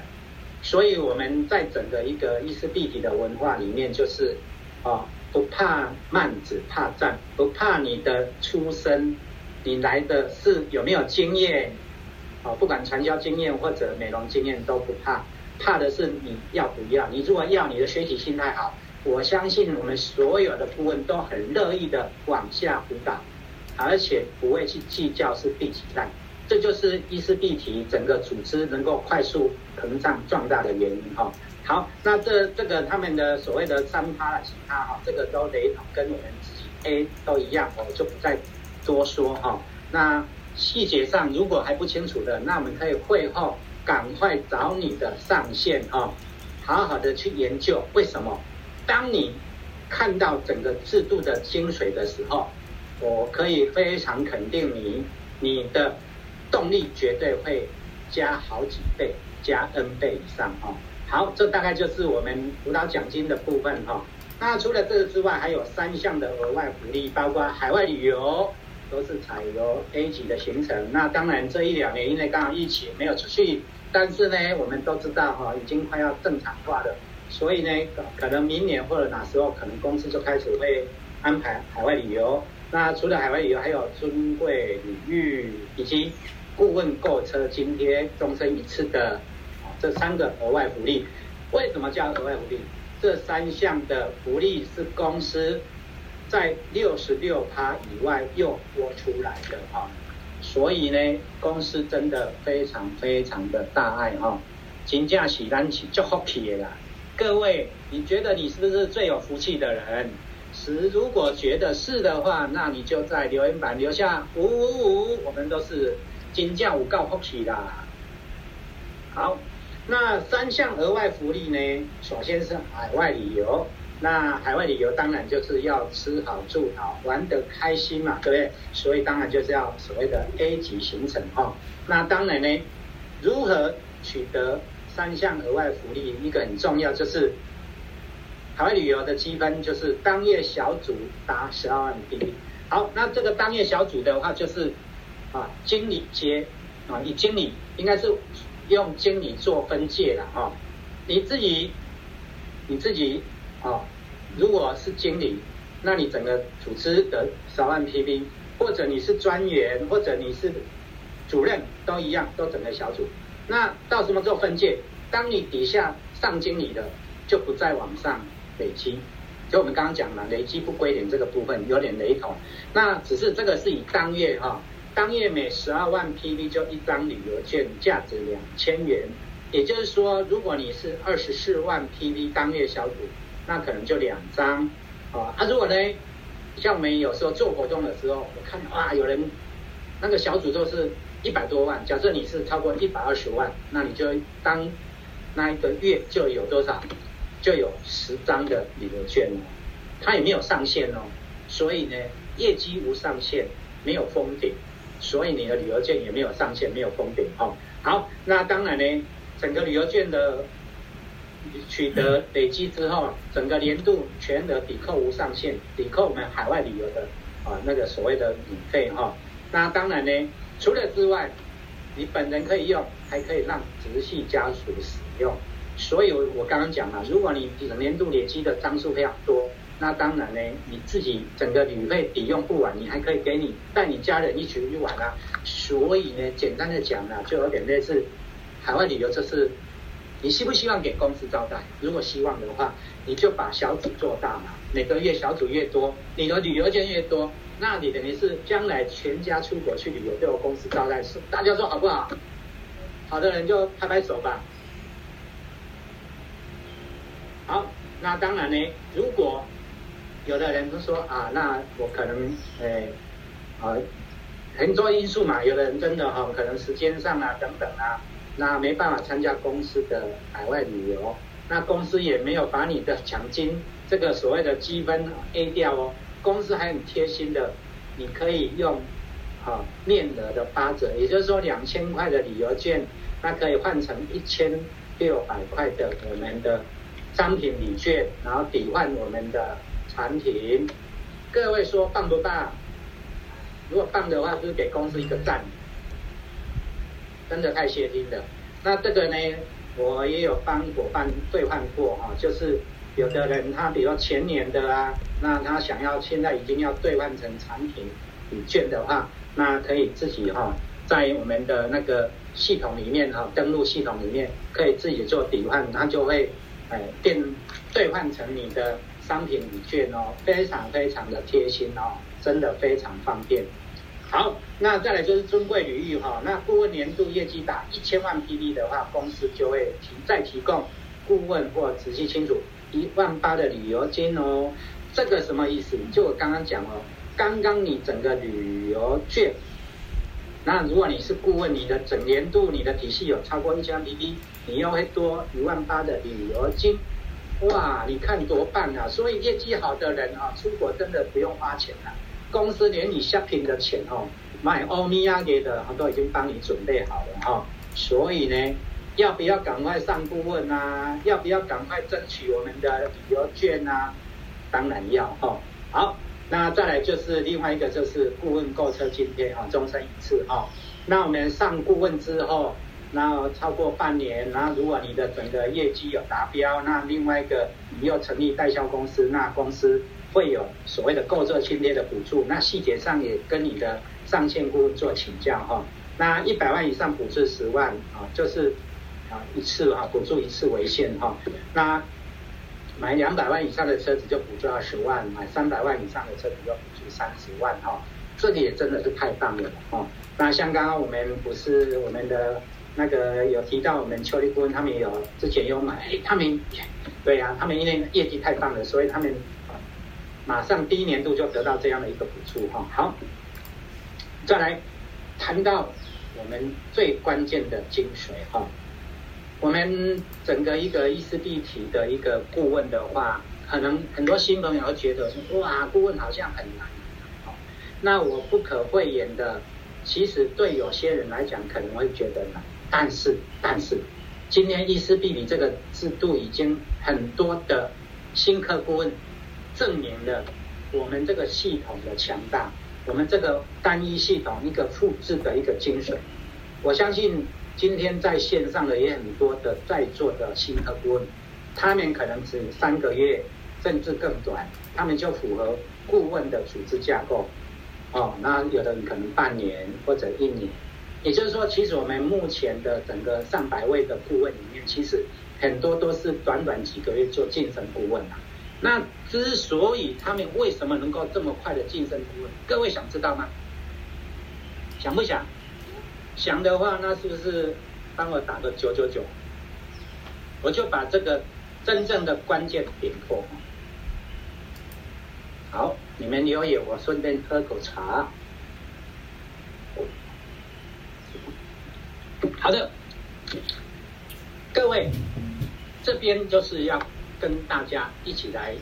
所以我们在整个一个意识立体的文化里面，就是哦。不怕慢，只怕站；不怕你的出身，你来的是有没有经验？哦，不管传销经验或者美容经验都不怕，怕的是你要不要。你如果要，你的学习心态好，我相信我们所有的顾问都很乐意的往下辅导，而且不会去计较是第几代。这就是意识立体整个组织能够快速膨胀壮大的原因哈。好，那这这个他们的所谓的三趴其他哈，这个都雷同，跟我们自己 A 都一样，我就不再多说哈。那细节上如果还不清楚的，那我们可以会后赶快找你的上线哈，好好的去研究为什么。当你看到整个制度的精髓的时候，我可以非常肯定你，你的动力绝对会加好几倍，加 N 倍以上哈。好，这大概就是我们辅导奖金的部分哈。那除了这个之外，还有三项的额外福利，包括海外旅游都是采用 A 级的行程。那当然这一两年因为刚好疫情没有出去，但是呢，我们都知道哈，已经快要正常化了。所以呢，可能明年或者哪时候，可能公司就开始会安排海外旅游。那除了海外旅游，还有尊贵礼遇以及顾问购车津贴，终身一次的这三个额外福利。为什么叫额外福利？这三项的福利是公司在六十六趴以外又拨出来的哈。所以呢，公司真的非常非常的大爱哈，金价喜单起就好皮啦。各位，你觉得你是不是最有福气的人？如果觉得是的话，那你就在留言板留下五五五，我们都是金价五告福气啦。好，那三项额外福利呢？首先是海外旅游。那海外旅游当然就是要吃好住好玩得开心嘛，对不对？所以当然就是要所谓的 A 级行程哈。那当然呢，如何取得三项额外福利？一个很重要就是海外旅游的积分就是当月小组达十二万 PV。好，那这个当月小组的话就是啊经理阶啊，你经理应该是用经理做分界的哈。你自己你自己啊。如果是经理，那你整个组织的十万 PV，或者你是专员，或者你是主任，都一样，都整个小组。那到什么时候分界？当你底下上经理的，就不再往上累积。就我们刚刚讲了，累积不归零这个部分有点雷同。那只是这个是以当月哈，当月每十二万 PV 就一张旅游券，价值两千元。也就是说，如果你是二十四万 PV 当月小组。那可能就两张，啊，啊，如果呢，像我们有时候做活动的时候，我看哇，有人那个小组都是一百多万，假设你是超过一百二十万，那你就当那一个月就有多少，就有十张的旅游券哦，它也没有上限哦，所以呢，业绩无上限，没有封顶，所以你的旅游券也没有上限，没有封顶哦。好，那当然呢，整个旅游券的。取得累积之后，整个年度全额抵扣无上限，抵扣我们海外旅游的啊那个所谓的旅费哈。那当然呢，除了之外，你本人可以用，还可以让直系家属使用。所以我刚刚讲了，如果你整年度累积的张数非常多，那当然呢，你自己整个旅费抵用不完，你还可以给你带你家人一起去玩啊。所以呢，简单的讲呢，就有点类似海外旅游，这是。你希不希望给公司招待？如果希望的话，你就把小组做大嘛。每个月小组越多，你的旅游券越多，那你等于是将来全家出国去旅游都有公司招待，是大家说好不好？好的人就拍拍手吧。好，那当然呢，如果有的人就说啊，那我可能诶、啊，很多因素嘛，有的人真的哈、可能时间上啊等等啊。那没办法参加公司的海外旅游，那公司也没有把你的奖金这个所谓的积分 A 掉哦。公司还很贴心的，你可以用啊面额的八折，也就是说两千块的旅游券，那可以换成一千六百块的我们的商品礼券，然后抵换我们的产品。各位说棒不棒？如果棒的话，就是给公司一个赞。真的太谢听了。那这个呢，我也有帮伙伴兑换过哈，就是有的人他比如说前年的啊，那他想要现在已经要兑换成产品礼券的话，那可以自己哈，在我们的那个系统里面哈，登录系统里面可以自己做抵换，它就会哎变兑换成你的商品礼券哦，非常非常的贴心哦，真的非常方便。好，那再来就是尊贵旅遇哈，那顾问年度业绩达一千万 PV 的话，公司就会提再提供顾问或直系亲属一万八的旅游金哦。这个什么意思？就我刚刚讲哦，刚刚你整个旅游券，那如果你是顾问，你的整年度你的体系有超过一千万 PV，你又会多一万八的旅游金，哇，你看多棒啊！所以业绩好的人啊，出国真的不用花钱了。公司连你 shopping 的钱哦，买欧米亚给的都已经帮你准备好了哈，所以呢，要不要赶快上顾问啊？要不要赶快争取我们的旅游券啊？当然要哈。好，那再来就是另外一个就是顾问购车津贴啊，终身一次哈。那我们上顾问之后，然后超过半年，然后如果你的整个业绩有达标，那另外一个你又成立代销公司，那公司会有所谓的购车津贴的补助，那细节上也跟你的上线顾问做请教哈。那一百万以上补助十万啊，就是啊一次啊补助一次为限哈。那买两百万以上的车子就补助二十万，买三百万以上的车子就补助三十万哈。这个也真的是太棒了哦。那像刚刚我们不是我们的。那个有提到我们邱立顾问，他们有之前有买，他们对呀、啊，他们因为业绩太棒了，所以他们马上第一年度就得到这样的一个补助哈。好，再来谈到我们最关键的精髓哈。我们整个一个意思立体的一个顾问的话，可能很多新朋友会觉得哇，顾问好像很难。那我不可讳言的，其实对有些人来讲可能会觉得难。但是，但是，今天伊思必比这个制度已经很多的新客顾问证明了我们这个系统的强大，我们这个单一系统一个复制的一个精髓。我相信今天在线上的也很多的在座的新客顾问，他们可能只三个月，甚至更短，他们就符合顾问的组织架构。哦，那有的人可能半年或者一年。也就是说，其实我们目前的整个上百位的顾问里面，其实很多都是短短几个月就晋升顾问了。那之所以他们为什么能够这么快的晋升顾问，各位想知道吗？想不想？想的话，那是不是帮我打个九九九？我就把这个真正的关键点破。好，你们留言，我顺便喝口茶。好的，各位，这边就是要跟大家一起来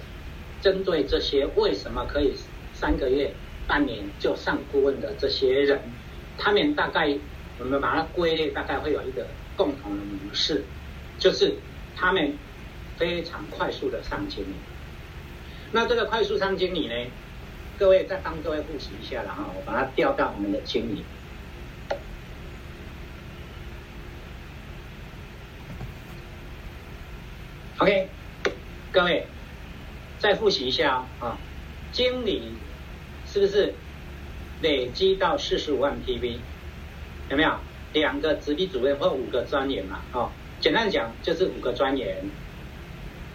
针对这些为什么可以三个月、半年就上顾问的这些人，他们大概我们把它归类，大概会有一个共同的模式，就是他们非常快速的上经理。那这个快速上经理呢，各位再帮各位复习一下，然后我把它调到我们的经理。OK，各位再复习一下啊，经理是不是累积到四十五万 PV？有没有两个直隶主任或五个专员嘛？哦，简单讲就是五个专员，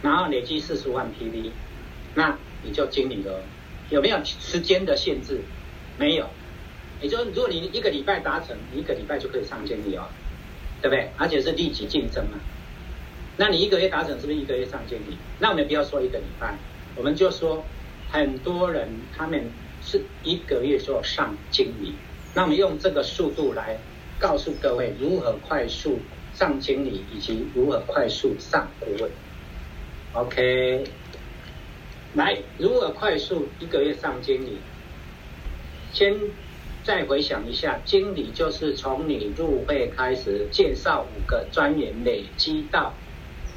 然后累积四十万 PV，那你就经理了。有没有时间的限制？没有，也就是如果你一个礼拜达成，你一个礼拜就可以上经理哦，对不对？而且是立即竞争嘛。那你一个月达成是不是一个月上经理？那我们不要说一个礼拜，我们就说很多人他们是一个月就上经理。那我们用这个速度来告诉各位如何快速上经理，以及如何快速上顾问。OK，来，如何快速一个月上经理？先再回想一下，经理就是从你入会开始介绍五个专员累积到。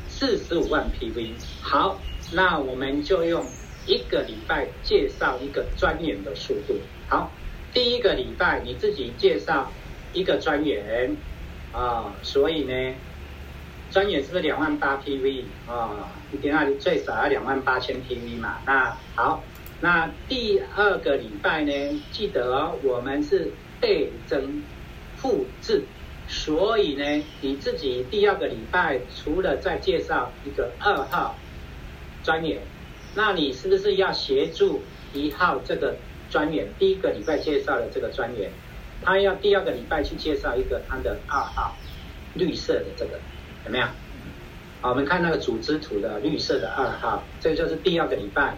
四十五万 PV，好，那我们就用一个礼拜介绍一个专员的速度。好，第一个礼拜你自己介绍一个专员啊，所以呢，专员是不是两万八 PV 啊？一定要最少要两万八千 PV 嘛。那好，那第二个礼拜呢，记得哦，我们是倍增复制。所以呢，你自己第二个礼拜除了再介绍一个二号专员，那你是不是要协助一号这个专员？第一个礼拜介绍了这个专员，他要第二个礼拜去介绍一个他的二号绿色的这个，怎么样？好，我们看那个组织图的绿色的二号，这个就是第二个礼拜，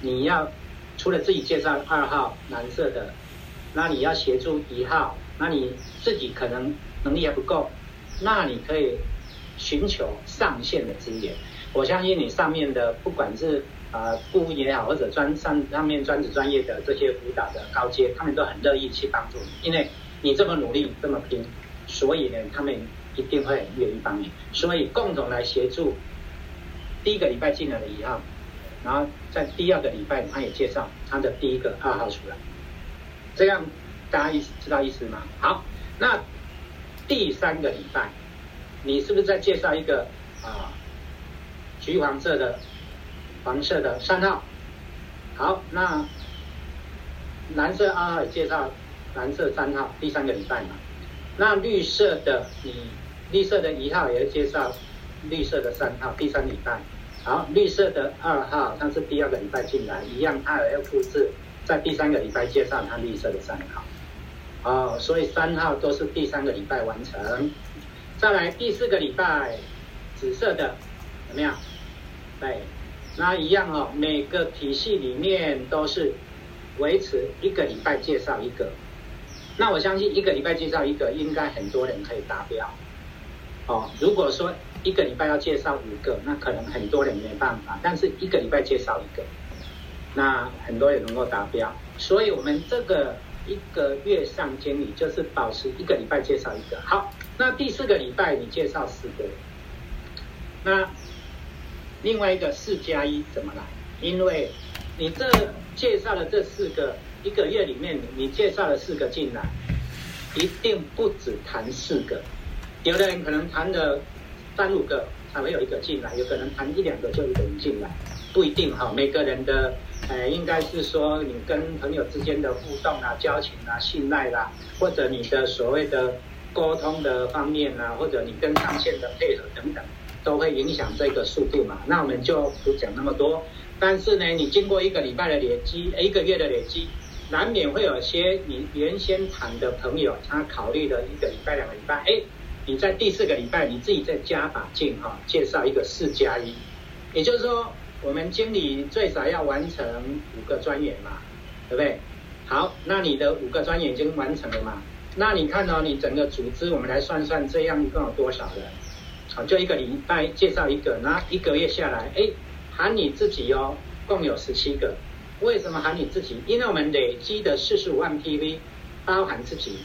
你要除了自己介绍二号蓝色的，那你要协助一号，那你自己可能。能力还不够，那你可以寻求上线的资源。我相信你上面的不管是啊顾问也好，或者专上上面专职专业的这些辅导的高阶，他们都很乐意去帮助你，因为你这么努力这么拼，所以呢，他们一定会愿意帮你。所以共同来协助，第一个礼拜进来的一号，然后在第二个礼拜他也介绍他的第一个二号出来，这样大家意思知道意思吗？好，那。第三个礼拜，你是不是在介绍一个啊？橘黄色的、黄色的三号。好，那蓝色二号介绍蓝色三号，第三个礼拜嘛。那绿色的你，绿色的一号也要介绍绿色的三号，第三礼拜。好，绿色的二号，它是第二个礼拜进来，一样，它也要复制，在第三个礼拜介绍它绿色的三号。哦，所以三号都是第三个礼拜完成。再来第四个礼拜，紫色的怎么样？对，那一样哦，每个体系里面都是维持一个礼拜介绍一个。那我相信一个礼拜介绍一个，应该很多人可以达标。哦，如果说一个礼拜要介绍五个，那可能很多人没办法。但是一个礼拜介绍一个，那很多人能够达标。所以我们这个一个月上经理就是保持一个礼拜介绍一个。好，那第四个礼拜你介绍四个，那另外一个四加一怎么来？因为你这介绍的这四个一个月里面，你介绍了四个进来，一定不止谈四个。有的人可能谈了三五个才会有一个进来，有可能谈一两个就一个人进来，不一定哈。每个人的呃，应该是说你跟朋友之间的互动啊、交情啊、信赖啦、或者你的所谓的沟通的方面啊，或者你跟上线的配合等等，都会影响这个速度嘛。那我们就不讲那么多。但是呢，你经过一个礼拜的累积，一个月的累积，难免会有些你原先谈的朋友，他考虑了一个礼拜、两个礼拜，哎。你在第四个礼拜，你自己再加把劲哈，介绍一个四加一，也就是说，我们经理最少要完成五个专员嘛，对不对？好，那你的五个专员已经完成了嘛？那你看到你整个组织，我们来算算，这样一共有多少人？就一个礼拜介绍一个，那一个月下来，哎，喊你自己哦，共有十七个。为什么喊你自己？因为我们累积的四十五万 PV，包含自己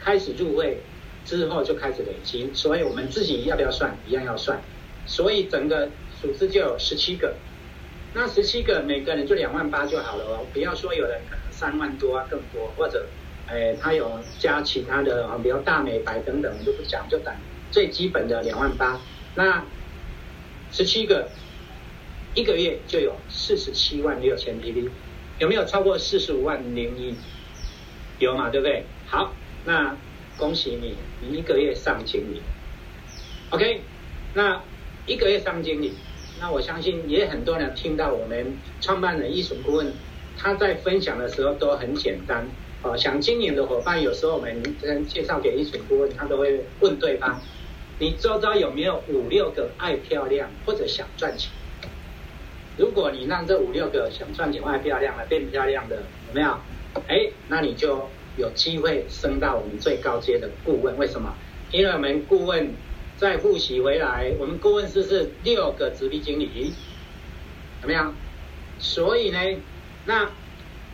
开始入会。之后就开始累积，所以我们自己要不要算？一样要算。所以整个组织就有十七个，那十七个每个人就两万八就好了哦。不要说有人可能三万多啊，更多，或者，哎，他有加其他的啊，比如大美白等等，我就不讲，就等最基本的两万八。那十七个一个月就有四十七万六千 PV，有没有超过四十五万零一？有嘛，对不对？好，那。恭喜你，你一个月上经理，OK，那一个月上经理，那我相信也很多人听到我们创办人易损顾问他在分享的时候都很简单哦。想经营的伙伴，有时候我们跟介绍给易群顾问，他都会问对方：你周遭有没有五六个爱漂亮或者想赚钱？如果你让这五六个想赚钱、爱漂亮的变漂亮的有没有？哎，那你就。有机会升到我们最高阶的顾问，为什么？因为我们顾问再复习回来，我们顾问是是六个直逼经理，怎么样？所以呢，那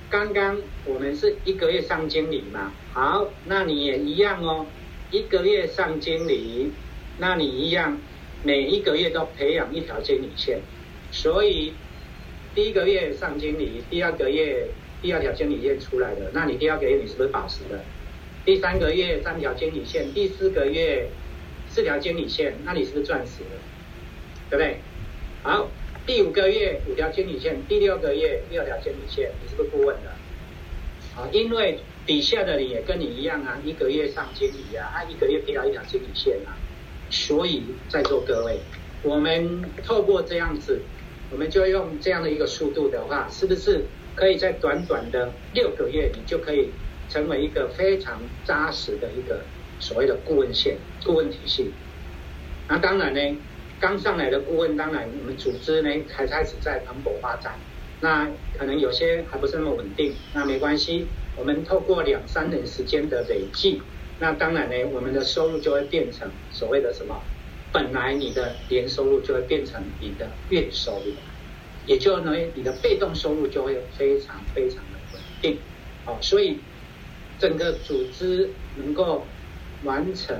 刚刚我们是一个月上经理嘛，好，那你也一样哦，一个月上经理，那你一样每一个月都培养一条经理线，所以第一个月上经理，第二个月。第二条经理线出来了，那你第二个月你是不是宝石的？第三个月三条经理线，第四个月四条经理线，那你是不是钻石了？对不对？好，第五个月五条经理线，第六个月六条经理线，你是不是顾问的？啊，因为底下的人也跟你一样啊，一个月上经理啊，他一个月配到一条经理线啊，所以在座各位，我们透过这样子，我们就用这样的一个速度的话，是不是？可以在短短的六个月，你就可以成为一个非常扎实的一个所谓的顾问线、顾问体系。那当然呢，刚上来的顾问，当然我们组织呢才开始在蓬勃发展。那可能有些还不是那么稳定，那没关系，我们透过两三年时间的累计，那当然呢，我们的收入就会变成所谓的什么？本来你的年收入就会变成你的月收入。也就呢，你的被动收入就会非常非常的稳定，哦，所以整个组织能够完成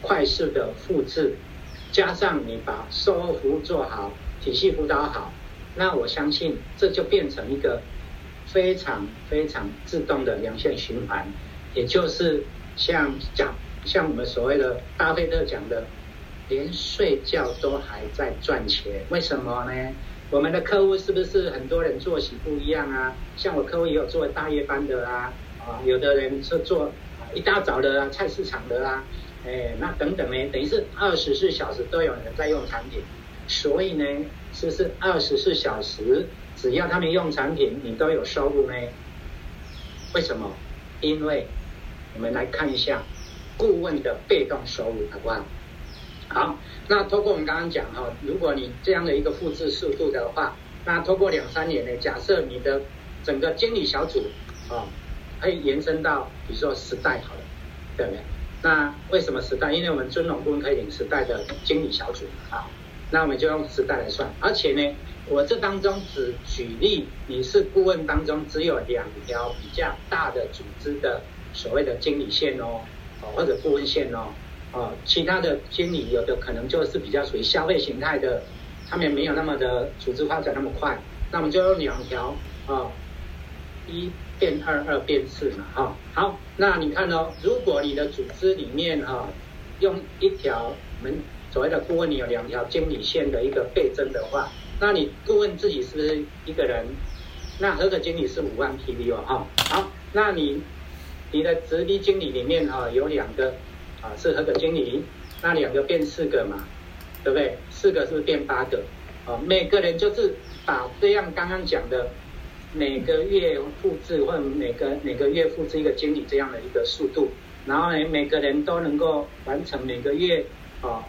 快速的复制，加上你把售后服务做好，体系辅导好，那我相信这就变成一个非常非常自动的良性循环，也就是像讲像我们所谓的巴菲特讲的，连睡觉都还在赚钱，为什么呢？我们的客户是不是很多人作息不一样啊？像我客户也有做大夜班的啊，啊，有的人是做一大早的啊，菜市场的啊，哎，那等等呢，等于是二十四小时都有人在用产品，所以呢，是不是二十四小时只要他们用产品，你都有收入呢？为什么？因为我们来看一下顾问的被动收入，好不好？好，那通过我们刚刚讲哈，如果你这样的一个复制速度的话，那通过两三年呢，假设你的整个经理小组啊，可以延伸到比如说十代好了，对不对？那为什么十代？因为我们尊龙顾问可以领十代的经理小组啊，那我们就用十代来算，而且呢。我这当中只举例，你是顾问当中只有两条比较大的组织的所谓的经理线哦，哦或者顾问线哦，哦，其他的经理有的可能就是比较属于消费形态的，他们没有那么的组织发展那么快，那我们就用两条啊，一变二，二变四嘛，哈，好，那你看哦，如果你的组织里面哈，用一条我们所谓的顾问，你有两条经理线的一个倍增的话。那你顾问自己是不是一个人？那合格经理是五万 PV 哦，哈，好，那你你的直逼经理里面哈有两个啊是合伙经理，那两个变四个嘛，对不对？四个是不是变八个？啊，每个人就是把这样刚刚讲的每个月复制或者每个每个月复制一个经理这样的一个速度，然后呢每个人都能够完成每个月啊。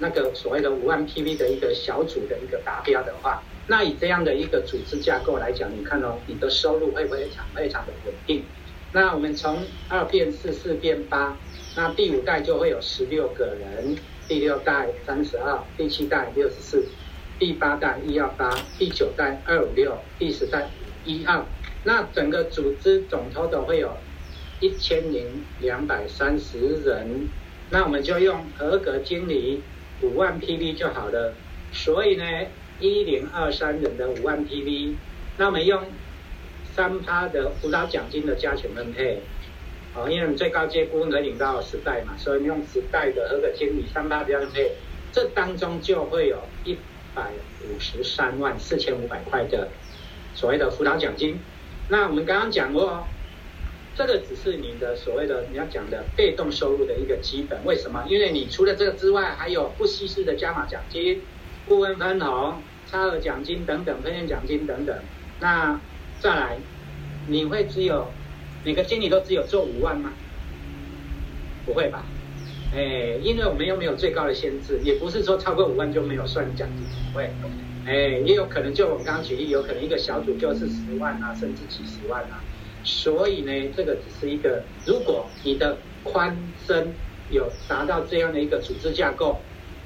那个所谓的五万 PV 的一个小组的一个达标的话，那以这样的一个组织架构来讲，你看哦，你的收入会不会非常非常的稳定？那我们从二变四，四变八，那第五代就会有十六个人，第六代三十二，第七代六十四，第八代一二八，第九代二五六，第十代一二，那整个组织总 total 会有一千零两百三十人，那我们就用合格经理。五万 PV 就好了，所以呢，一零二三人的五万 PV，那我们用三趴的辅导奖金的加权分配，哦，因为我们最高阶顾问可以领到十代嘛，所以你用十代的合格经理三趴加权分配，这当中就会有一百五十三万四千五百块的所谓的辅导奖金。那我们刚刚讲过。这个只是你的所谓的你要讲的被动收入的一个基本，为什么？因为你除了这个之外，还有不稀释的加码奖金、顾问分红、差额奖金等等、分润奖金等等。那再来，你会只有每个经理都只有做五万吗？不会吧？哎，因为我们又没有最高的限制，也不是说超过五万就没有算奖金，不会。哎，也有可能就我们刚刚举例，有可能一个小组就是十万啊，甚至几十万啊。所以呢，这个只是一个，如果你的宽深有达到这样的一个组织架构，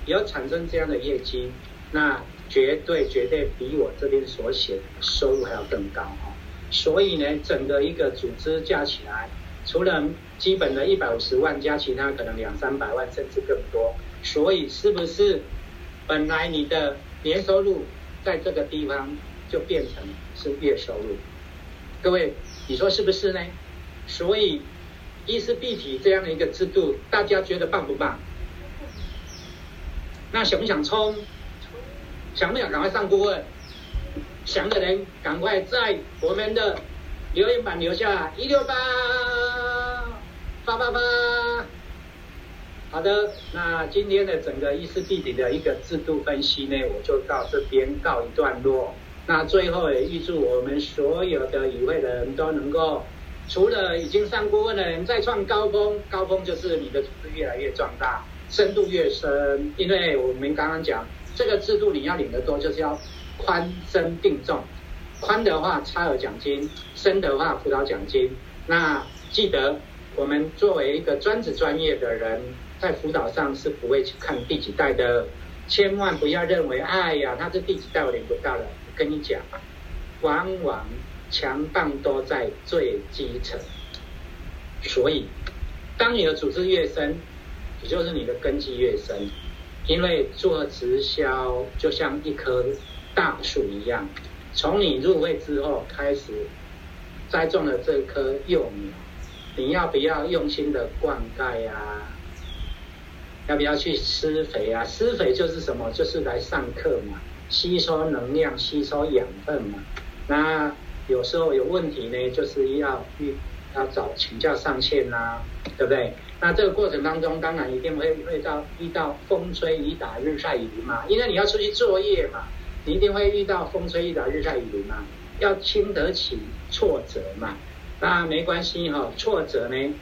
有产生这样的业绩，那绝对绝对比我这边所写的收入还要更高。所以呢，整个一个组织加起来，除了基本的一百五十万加其他可能两三百万甚至更多，所以是不是本来你的年收入在这个地方就变成是月收入？各位。你说是不是呢？所以，意思必体这样的一个制度，大家觉得棒不棒？那想不想冲？想不想赶快上顾问？想的人赶快在我们的留言板留下一六八八八八。好的，那今天的整个意思必体的一个制度分析呢，我就到这边告一段落。那最后也预祝我们所有的与会的人都能够，除了已经上顾问的人再创高峰，高峰就是你的组织越来越壮大，深度越深。因为我们刚刚讲这个制度，你要领得多，就是要宽深并重。宽的话差额奖金，深的话辅导奖金。那记得我们作为一个专职专业的人，在辅导上是不会去看第几代的，千万不要认为，哎呀，他是第几代我领不到了。跟你讲，往往强棒都在最基层，所以当你的组织越深，也就是你的根基越深。因为做直销就像一颗大树一样，从你入会之后开始栽种了这棵幼苗，你要不要用心的灌溉呀、啊？要不要去施肥啊？施肥就是什么？就是来上课嘛，吸收能量、吸收养分嘛。那有时候有问题呢，就是要遇要找请教上线呐、啊，对不对？那这个过程当中，当然一定会遇到遇到风吹雨打、日晒雨淋嘛，因为你要出去作业嘛，你一定会遇到风吹雨打、日晒雨淋嘛，要经得起挫折嘛。那没关系哈、哦，挫折呢，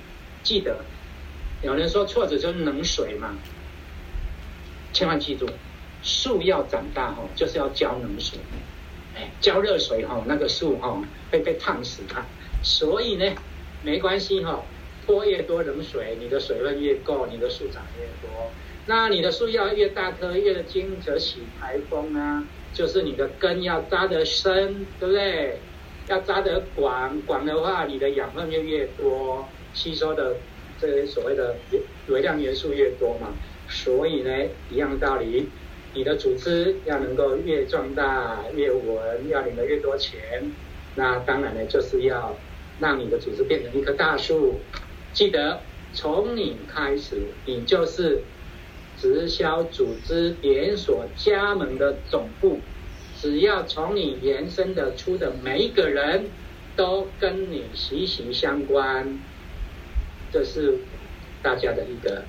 记得。有人说挫折就是冷水嘛，千万记住，树要长大哈，就是要浇冷水，哎，浇热水哈，那个树哈会被烫死它。所以呢，没关系哈，泼越多冷水，你的水分越够，你的树长越多。那你的树要越大棵，越经得起台风啊，就是你的根要扎得深，对不对？要扎得广，广的话，你的养分就越多，吸收的。这些所谓的微量元素越多嘛，所以呢，一样道理，你的组织要能够越壮大越稳，要领得越多钱，那当然呢，就是要让你的组织变成一棵大树。记得从你开始，你就是直销组织连锁加盟的总部，只要从你延伸的出的每一个人都跟你息息相关。这是大家的一个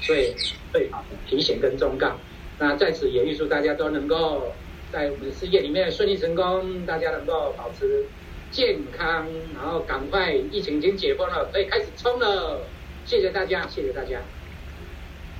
最最好的提醒跟忠告。那在此也预祝大家都能够在我们事业里面顺利成功，大家能够保持健康，然后赶快疫情已经解封了，可以开始冲了。谢谢大家，谢谢大家。